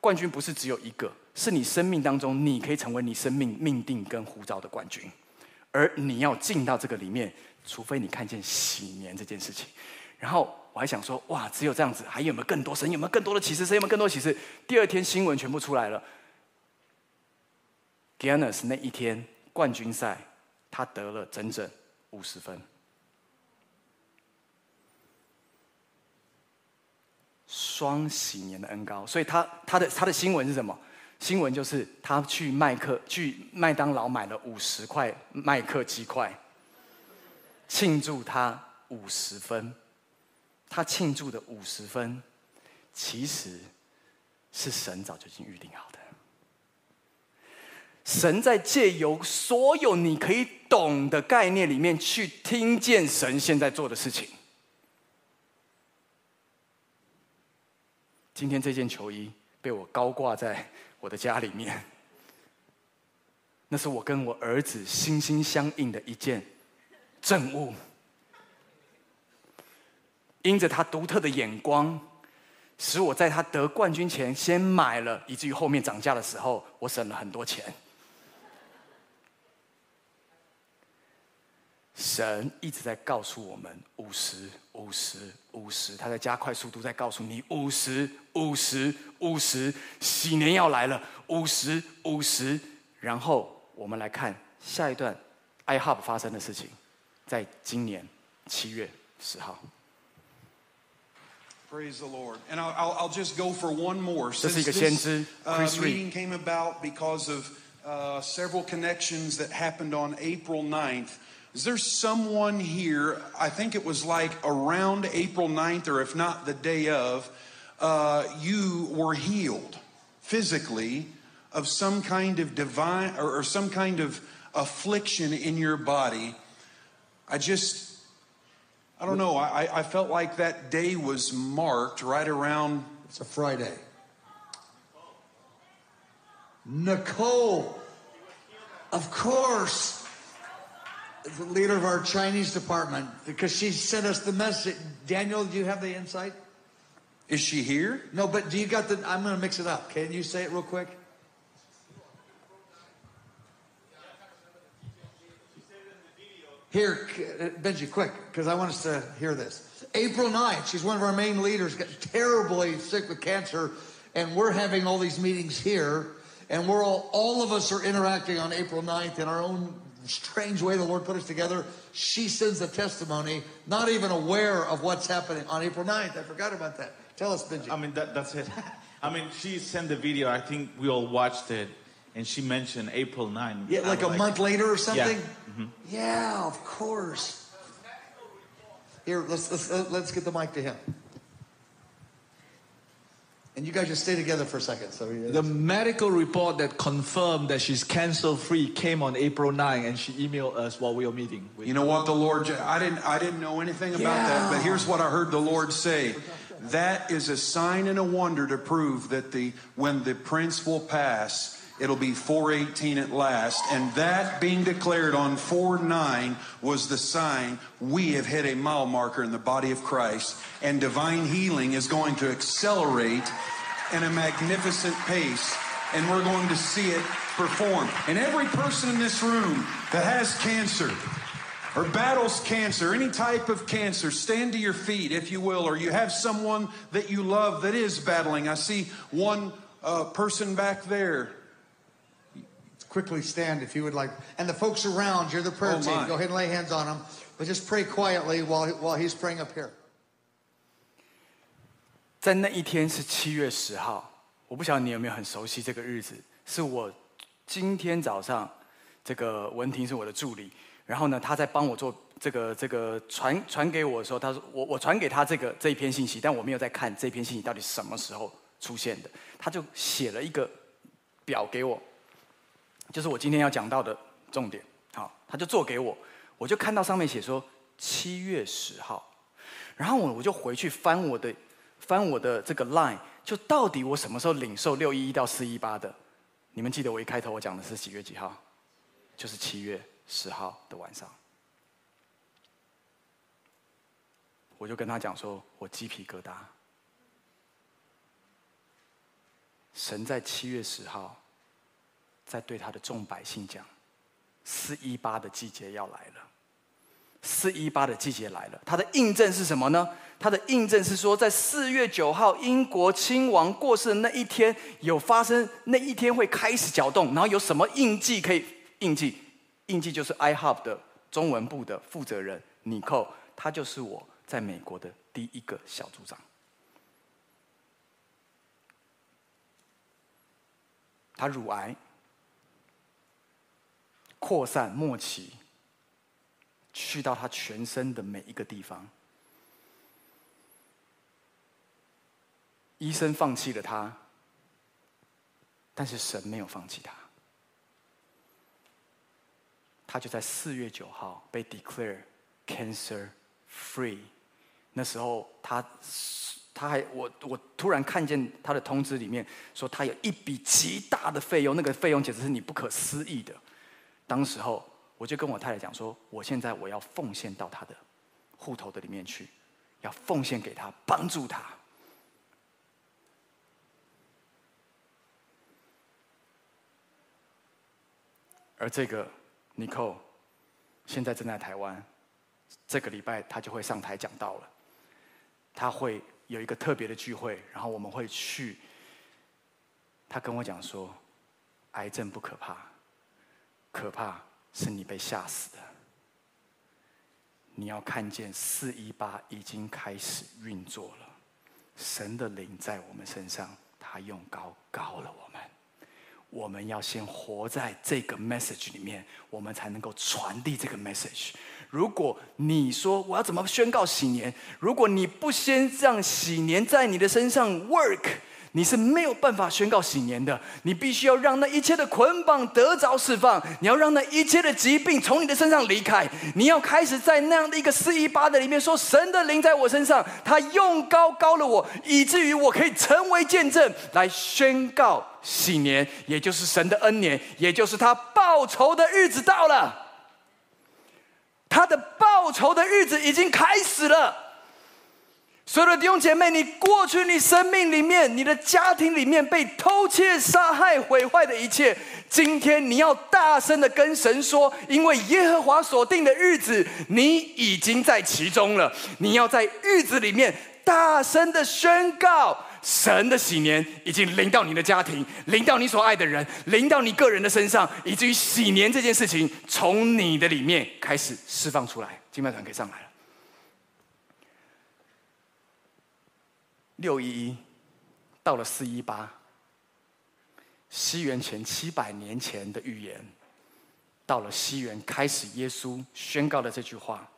冠军不是只有一个，是你生命当中你可以成为你生命命定跟呼召的冠军，而你要进到这个里面，除非你看见喜年这件事情。然后我还想说，哇，只有这样子，还有没有更多？神有没有更多的启示？神有没有更多启示？第二天新闻全部出来了。Giannis 那一天冠军赛，他得了整整五十分，双喜年的恩膏。所以他他的他的新闻是什么？新闻就是他去麦克去麦当劳买了五十块麦克鸡块，庆祝他五十分。他庆祝的五十分，其实是神早就已经预定好的。神在借由所有你可以懂的概念里面去听见神现在做的事情。今天这件球衣被我高挂在我的家里面，那是我跟我儿子心心相印的一件证物。因着他独特的眼光，使我在他得冠军前先买了，以至于后面涨价的时候，我省了很多钱。神一直在告诉我们五十、五十、五十，他在加快速度，在告诉你五十、五十、五十，喜年要来了，五十、五十。然后我们来看下一段，iHub 发生的事情，在今年七月十号。Praise the Lord. And I'll, I'll just go for one more. 这是一个先知 Chris meeting came about because of uh, several connections that happened on April 9th. Is there someone here, I think it was like around April 9th, or if not the day of, uh, you were healed physically of some kind of divine or, or some kind of affliction in your body? I just, I don't know. I, I felt like that day was marked right around. It's a Friday. Nicole, of course the leader of our Chinese department because she sent us the message. Daniel, do you have the insight? Is she here? No, but do you got the? I'm going to mix it up. Can you say it real quick? Here, uh, Benji, quick, because I want us to hear this. April 9th, she's one of our main leaders, got terribly sick with cancer, and we're having all these meetings here, and we're all, all of us are interacting on April 9th in our own strange way the Lord put us together. She sends a testimony, not even aware of what's happening on April 9th. I forgot about that. Tell us, Benji. I mean, that, that's it. I mean, she sent the video. I think we all watched it, and she mentioned April 9th. Yeah, like a like, month later or something? Yeah, mm-hmm. yeah of course. Here, let's, let's, let's get the mic to him. And you guys just stay together for a second. So the medical report that confirmed that she's cancer free came on April 9, and she emailed us while we were meeting. You know what the Lord? I didn't. I didn't know anything about yeah. that. But here's what I heard the Lord say. That is a sign and a wonder to prove that the when the prince will pass, it'll be 418 at last. And that being declared on 4 9 was the sign we have hit a mile marker in the body of Christ. And divine healing is going to accelerate in a magnificent pace. And we're going to see it perform. And every person in this room that has cancer, or battles cancer, any type of cancer, stand to your feet, if you will, or you have someone that you love that is battling. I see one uh, person back there quickly stand if you would like. And the folks around, you're the prayer oh, team. Go ahead and lay hands on them. But just pray quietly while, while he's praying up here. 在那一天是七月十号，我不晓得你有没有很熟悉这个日子。是我今天早上，这个文婷是我的助理，然后呢，他在帮我做这个这个传传给我的时候，他说我我传给他这个这一篇信息，但我没有在看这篇信息到底什么时候出现的，他就写了一个表给我。就是我今天要讲到的重点，好，他就做给我，我就看到上面写说七月十号，然后我我就回去翻我的翻我的这个 line，就到底我什么时候领受六一一到四一八的？你们记得我一开头我讲的是几月几号？就是七月十号的晚上，我就跟他讲说，我鸡皮疙瘩，神在七月十号。在对他的众百姓讲，四一八的季节要来了。四一八的季节来了，它的印证是什么呢？它的印证是说，在四月九号英国亲王过世的那一天，有发生那一天会开始搅动，然后有什么印记可以印记？印记就是 iHub 的中文部的负责人尼寇，他就是我在美国的第一个小组长。他乳癌。扩散末期，去到他全身的每一个地方。医生放弃了他，但是神没有放弃他。他就在四月九号被 declare cancer free。那时候他他还我我突然看见他的通知里面说他有一笔极大的费用，那个费用简直是你不可思议的。当时候，我就跟我太太讲说：“我现在我要奉献到他的户头的里面去，要奉献给他，帮助他。”而这个尼寇，现在正在台湾，这个礼拜他就会上台讲道了。他会有一个特别的聚会，然后我们会去。他跟我讲说，癌症不可怕，可怕是你被吓死的。你要看见四一八已经开始运作了，神的灵在我们身上，他用膏膏了我们。我们要先活在这个 message 里面，我们才能够传递这个 message。如果你说我要怎么宣告喜年，如果你不先让喜年在你的身上 work。你是没有办法宣告喜年的，你必须要让那一切的捆绑得着释放，你要让那一切的疾病从你的身上离开，你要开始在那样的一个四一八的里面说：神的灵在我身上，他用高高了我，以至于我可以成为见证，来宣告喜年，也就是神的恩年，也就是他报仇的日子到了，他的报仇的日子已经开始了。所有的弟兄姐妹，你过去你生命里面、你的家庭里面被偷窃、杀害、毁坏的一切，今天你要大声的跟神说，因为耶和华所定的日子，你已经在其中了。你要在日子里面大声的宣告，神的喜年已经临到你的家庭，临到你所爱的人，临到你个人的身上，以至于喜年这件事情从你的里面开始释放出来。敬拜团可以上来了。六一一到了四一八，西元前七百年前的预言，到了西元开始，耶稣宣告的这句话，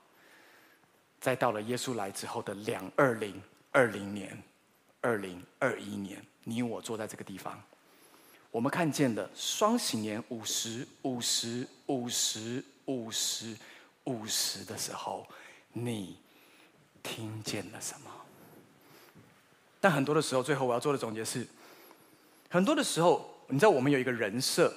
再到了耶稣来之后的两二零二零年、二零二一年，你我坐在这个地方，我们看见了双喜年五十五十五十五十五十的时候，你听见了什么？但很多的时候，最后我要做的总结是：很多的时候，你知道我们有一个人设。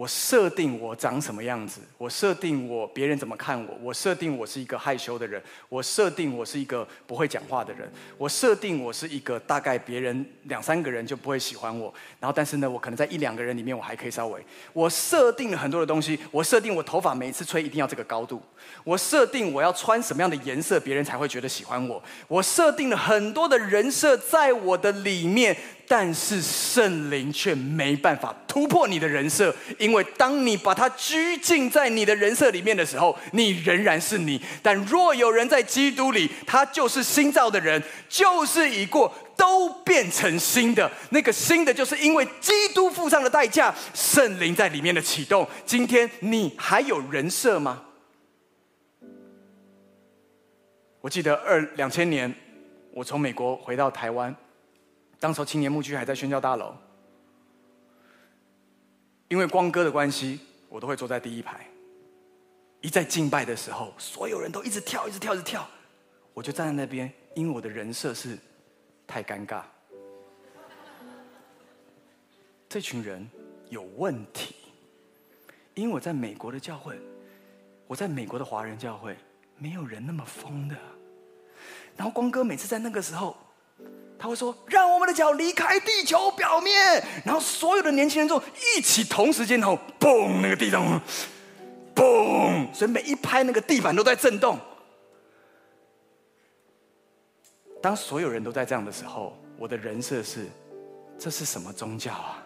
我设定我长什么样子，我设定我别人怎么看我，我设定我是一个害羞的人，我设定我是一个不会讲话的人，我设定我是一个大概别人两三个人就不会喜欢我，然后但是呢，我可能在一两个人里面我还可以稍微，我设定了很多的东西，我设定我头发每一次吹一定要这个高度，我设定我要穿什么样的颜色别人才会觉得喜欢我，我设定了很多的人设在我的里面。但是圣灵却没办法突破你的人设，因为当你把它拘禁在你的人设里面的时候，你仍然是你。但若有人在基督里，他就是新造的人，就是已过，都变成新的。那个新的，就是因为基督付上了代价，圣灵在里面的启动。今天你还有人设吗？我记得二两千年，我从美国回到台湾。当时青年牧区还在宣教大楼，因为光哥的关系，我都会坐在第一排。一在敬拜的时候，所有人都一直跳，一直跳，一直跳，我就站在那边，因为我的人设是太尴尬。这群人有问题，因为我在美国的教会，我在美国的华人教会，没有人那么疯的。然后光哥每次在那个时候。他会说：“让我们的脚离开地球表面。”然后所有的年轻人就一起同时间，然后嘣，那个地上，嘣，所以每一拍那个地板都在震动。当所有人都在这样的时候，我的人设是：这是什么宗教啊？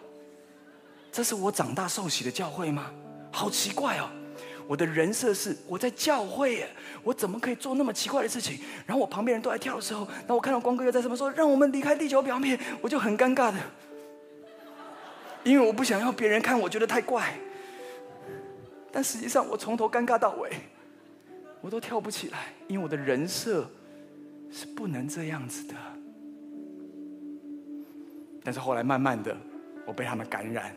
这是我长大受洗的教会吗？好奇怪哦。我的人设是我在教会耶，我怎么可以做那么奇怪的事情？然后我旁边人都在跳的时候，那我看到光哥又在什么说让我们离开地球表面，我就很尴尬的，因为我不想要别人看我觉得太怪。但实际上我从头尴尬到尾，我都跳不起来，因为我的人设是不能这样子的。但是后来慢慢的，我被他们感染，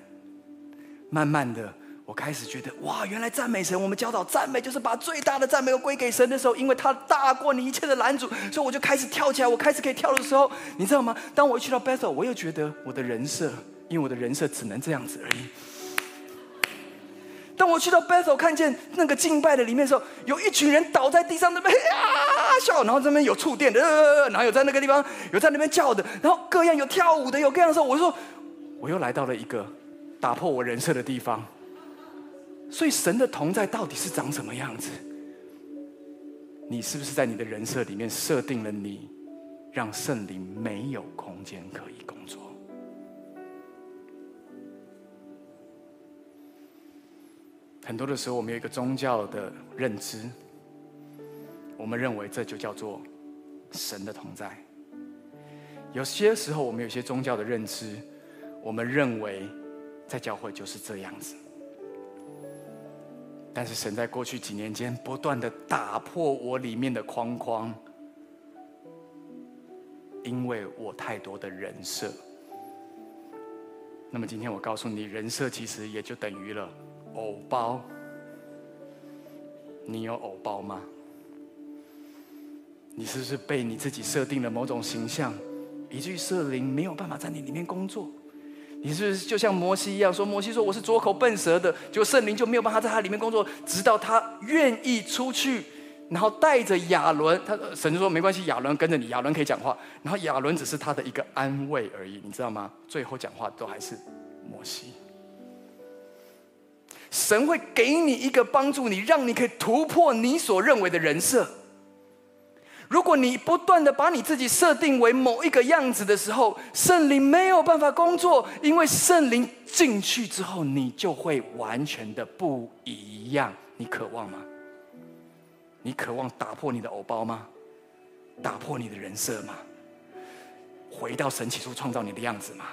慢慢的。我开始觉得，哇，原来赞美神，我们教导赞美就是把最大的赞美归给神的时候，因为他大过你一切的拦阻，所以我就开始跳起来。我开始可以跳的时候，你知道吗？当我一去到 Bethel，我又觉得我的人设，因为我的人设只能这样子而已。当我去到 Bethel，看见那个敬拜的里面的时候，有一群人倒在地上那边啊笑，然后这边有触电的，然后有在那个地方有在那边叫的，然后各样有跳舞的，有各样的时候，我就说，我又来到了一个打破我人设的地方。所以神的同在到底是长什么样子？你是不是在你的人设里面设定了你，让圣灵没有空间可以工作？很多的时候，我们有一个宗教的认知，我们认为这就叫做神的同在。有些时候，我们有些宗教的认知，我们认为在教会就是这样子。但是神在过去几年间不断的打破我里面的框框，因为我太多的人设。那么今天我告诉你，人设其实也就等于了偶包。你有偶包吗？你是不是被你自己设定了某种形象，以至于圣灵没有办法在你里面工作？你是不是就像摩西一样说，摩西说我是拙口笨舌的，结果圣灵就没有办法在他里面工作，直到他愿意出去，然后带着亚伦，他神就说没关系，亚伦跟着你，亚伦可以讲话，然后亚伦只是他的一个安慰而已，你知道吗？最后讲话都还是摩西。神会给你一个帮助你，让你可以突破你所认为的人设。如果你不断的把你自己设定为某一个样子的时候，圣灵没有办法工作，因为圣灵进去之后，你就会完全的不一样。你渴望吗？你渴望打破你的偶包吗？打破你的人设吗？回到神起初创造你的样子吗？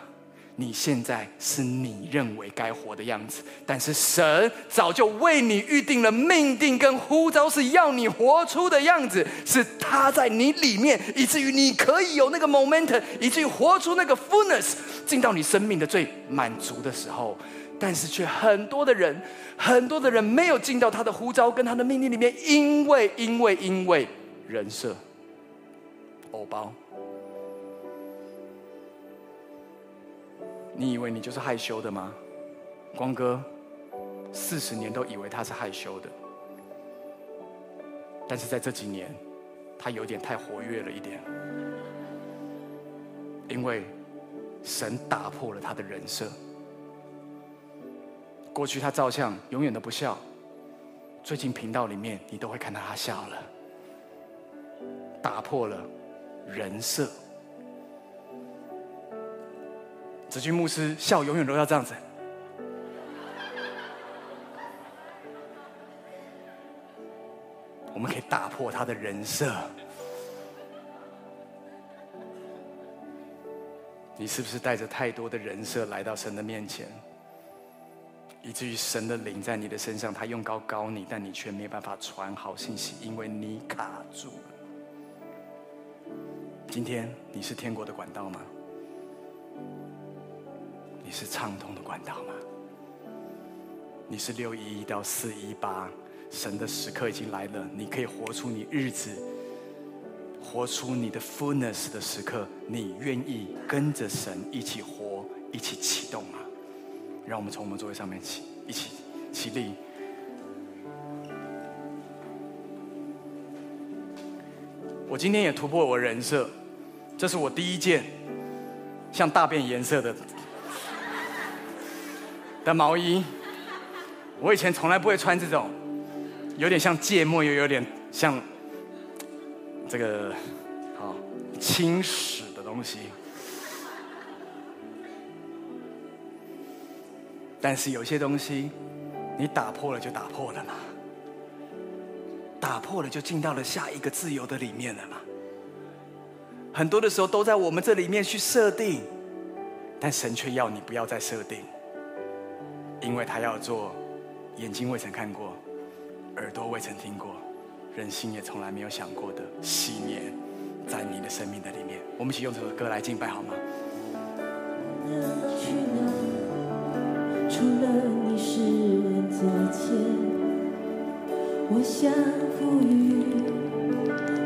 你现在是你认为该活的样子，但是神早就为你预定了命定跟呼召，是要你活出的样子，是他在你里面，以至于你可以有那个 momentum，以至于活出那个 fullness，进到你生命的最满足的时候。但是却很多的人，很多的人没有进到他的呼召跟他的命令里面，因为因为因为人设，偶包。你以为你就是害羞的吗？光哥四十年都以为他是害羞的，但是在这几年，他有点太活跃了一点，因为神打破了他的人设。过去他照相永远都不笑，最近频道里面你都会看到他笑了，打破了人设。子君牧师笑永远都要这样子，我们可以打破他的人设。你是不是带着太多的人设来到神的面前，以至于神的灵在你的身上，他用膏膏你，但你却没办法传好信息，因为你卡住了。今天你是天国的管道吗？你是畅通的管道吗？你是六一一到四一八，神的时刻已经来了，你可以活出你日子，活出你的 fullness 的时刻。你愿意跟着神一起活，一起启动吗？让我们从我们座位上面起，一起起立。我今天也突破我人设，这是我第一件像大便颜色的。的毛衣，我以前从来不会穿这种，有点像芥末，又有点像这个好青屎的东西。但是有些东西，你打破了就打破了嘛，打破了就进到了下一个自由的里面了嘛。很多的时候都在我们这里面去设定，但神却要你不要再设定。因为他要做，眼睛未曾看过，耳朵未曾听过，人心也从来没有想过的喜年，在你的生命的里面。我们一起用这首歌来敬拜好吗？除了你世人左肩，我想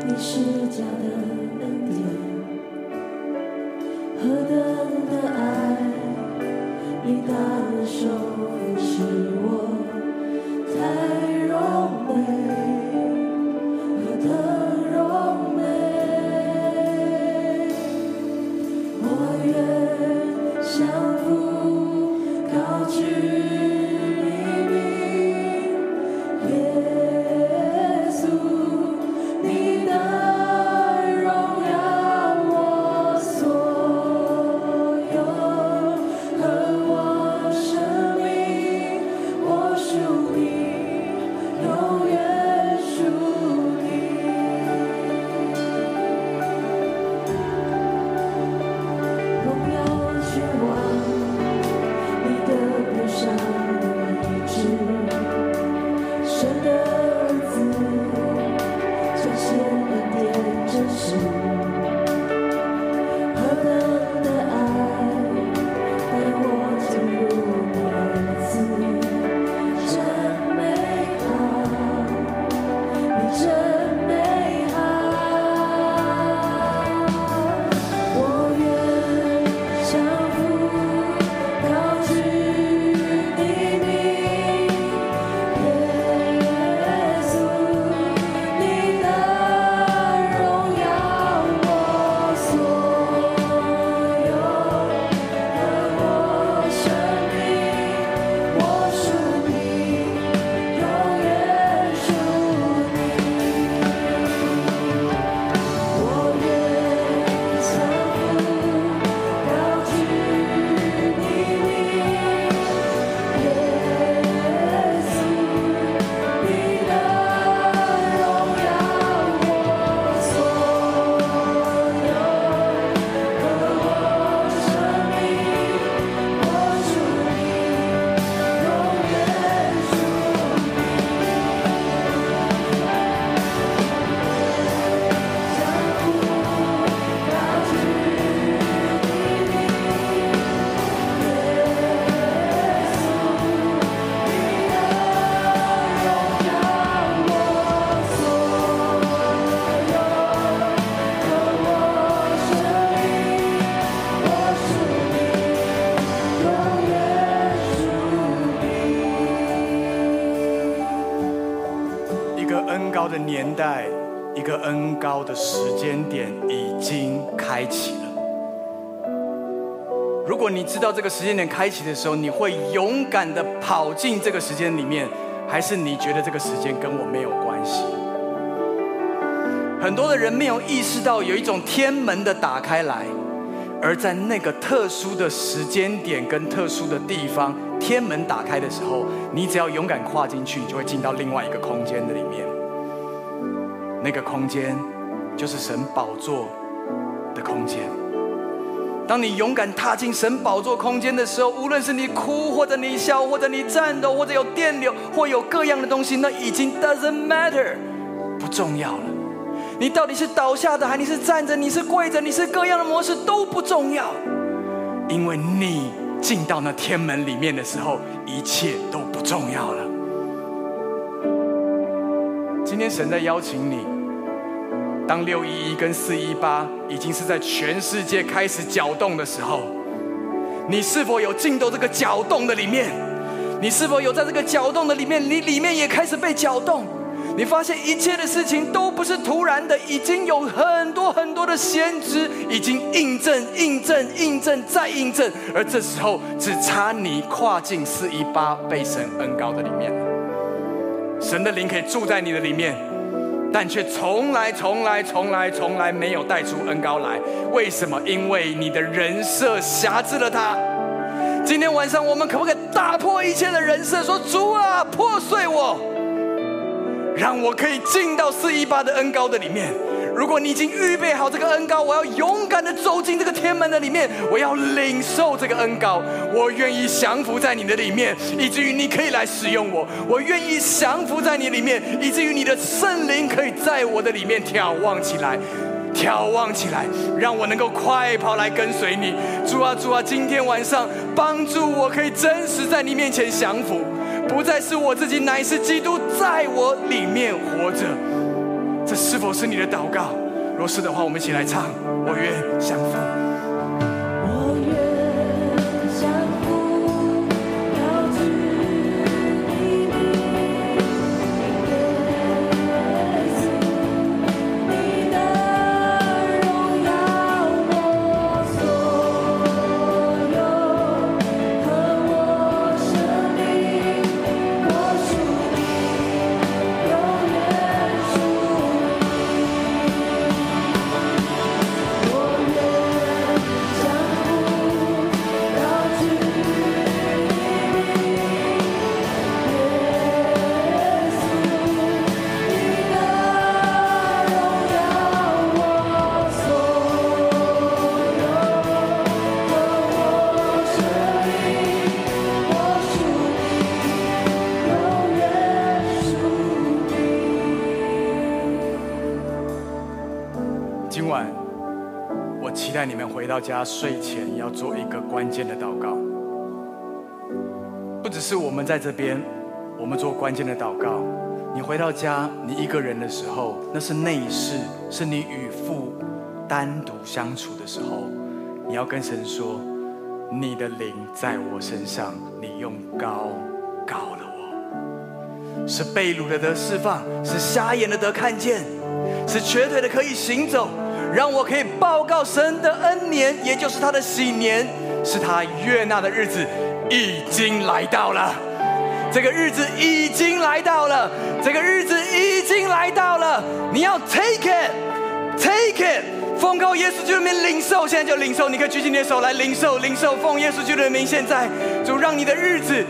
你施加的恩典，何等的爱。你大能的时间点已经开启了。如果你知道这个时间点开启的时候，你会勇敢的跑进这个时间里面，还是你觉得这个时间跟我没有关系？很多的人没有意识到有一种天门的打开来，而在那个特殊的时间点跟特殊的地方，天门打开的时候，你只要勇敢跨进去，你就会进到另外一个空间的里面。那个空间就是神宝座的空间。当你勇敢踏进神宝座空间的时候，无论是你哭，或者你笑，或者你颤抖，或者有电流，或有各样的东西，那已经 doesn't matter，不重要了。你到底是倒下的，还你是站着？你是跪着？你是各样的模式都不重要，因为你进到那天门里面的时候，一切都不重要了。今天神在邀请你。当六一一跟四一八已经是在全世界开始搅动的时候，你是否有进到这个搅动的里面？你是否有在这个搅动的里面？你里面也开始被搅动。你发现一切的事情都不是突然的，已经有很多很多的先知已经印证、印证、印证再印证，而这时候只差你跨进四一八被神恩膏的里面，神的灵可以住在你的里面。但却从来、从来、从来、从来没有带出恩高来，为什么？因为你的人设辖制了他。今天晚上，我们可不可以打破一切的人设，说主啊，破碎我，让我可以进到四一八的恩高的里面。如果你已经预备好这个恩膏，我要勇敢的走进这个天门的里面，我要领受这个恩膏，我愿意降服在你的里面，以至于你可以来使用我。我愿意降服在你里面，以至于你的圣灵可以在我的里面眺望起来，眺望起来，让我能够快跑来跟随你。主啊，主啊，今天晚上帮助我可以真实在你面前降服，不再是我自己，乃是基督在我里面活着。这是否是你的祷告？若是的话，我们一起来唱。我愿相逢。家睡前要做一个关键的祷告，不只是我们在这边，我们做关键的祷告。你回到家，你一个人的时候，那是内室，是你与父单独相处的时候，你要跟神说：“你的灵在我身上，你用膏膏了我，是被掳的得释放，是瞎眼的得看见，是瘸腿的可以行走。”让我可以报告神的恩年，也就是他的喜年，是他悦纳的日子，已经来到了。这个日子已经来到了，这个日子已经来到了。你要 take it，take it，奉告耶稣基督的名领受，现在就领受。你可以举起你的手来领受，领受奉耶稣基督的名。现在主让你的日子。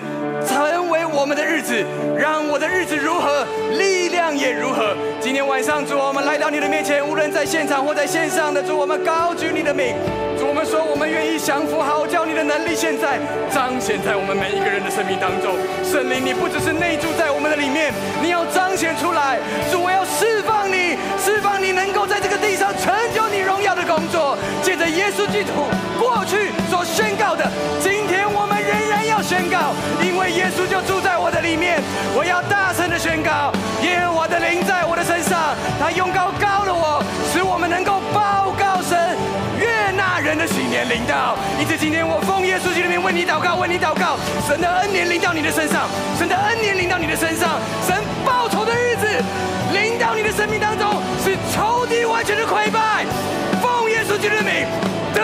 成我们的日子，让我的日子如何，力量也如何。今天晚上，主，我们来到你的面前，无论在现场或在线上的主，我们高举你的名。主，我们说，我们愿意降服，好叫你的能力现在彰显在我们每一个人的生命当中。圣灵，你不只是内住在我们的里面，你要彰显出来。主，我要释放你，释放你能够在这个地上成就你荣耀的工作。借着耶稣基督过去所宣告的，今要宣告，因为耶稣就住在我的里面。我要大声的宣告，耶和华的灵在我的身上，他用高高了我，使我们能够报告神。悦纳人的喜年，临到。因此，今天我奉耶稣基督的名为你祷告，为你祷告，神的恩典临到你的身上，神的恩典临到你的身上，神报仇的日子临到你的生命当中，是仇敌完全的溃败。奉耶稣基督的名，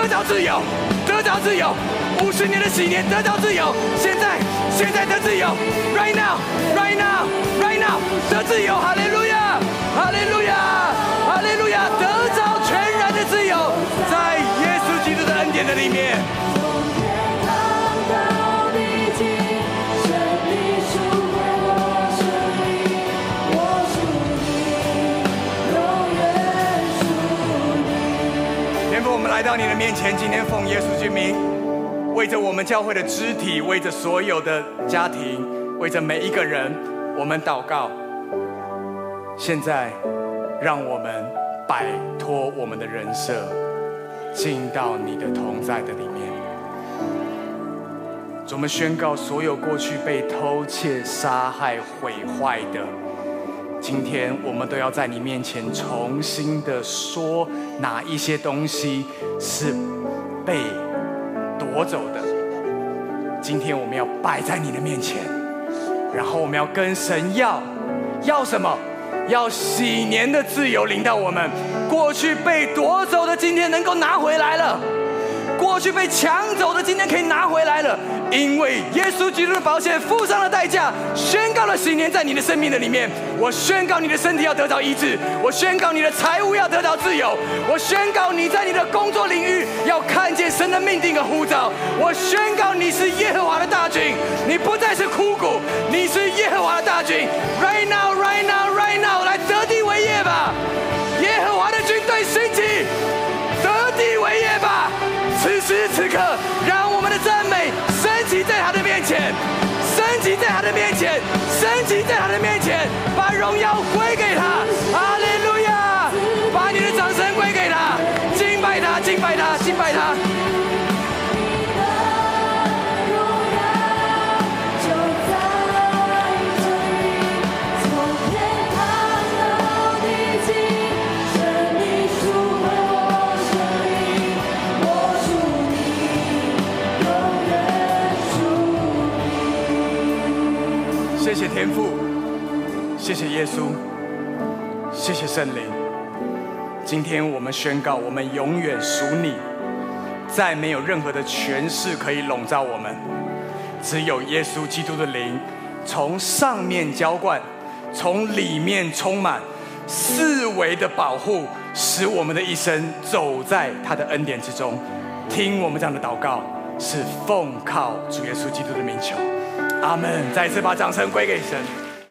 得着自由，得着自由，五十年的禧年得着自由，现在，现在得自由，right now，right now，right now，得自由，哈利路亚，哈利路亚，哈利路亚，得着全然的自由，在耶稣基督的恩典的里面。到你的面前，今天奉耶稣之名，为着我们教会的肢体，为着所有的家庭，为着每一个人，我们祷告。现在，让我们摆脱我们的人设，进到你的同在的里面。我们宣告，所有过去被偷窃、杀害、毁坏的，今天我们都要在你面前重新的说，哪一些东西是被夺走的。今天我们要摆在你的面前，然后我们要跟神要，要什么？要喜年的自由领到我们，过去被夺走的，今天能够拿回来了；过去被抢走的，今天可以拿回来了。因为耶稣基督的宝血付上了代价，宣告了十年在你的生命的里面。我宣告你的身体要得到医治，我宣告你的财务要得到自由，我宣告你在你的工作领域要看见神的命定和呼召。我宣告你是耶和华的大军，你不再是枯骨，你是耶和华的大军。Right now, 在他的面前，把荣耀耶稣，谢谢圣灵。今天我们宣告，我们永远属你，再没有任何的权势可以笼罩我们，只有耶稣基督的灵从上面浇灌，从里面充满，四维的保护，使我们的一生走在他的恩典之中。听我们这样的祷告，是奉靠主耶稣基督的名求。阿门！再次把掌声归给神。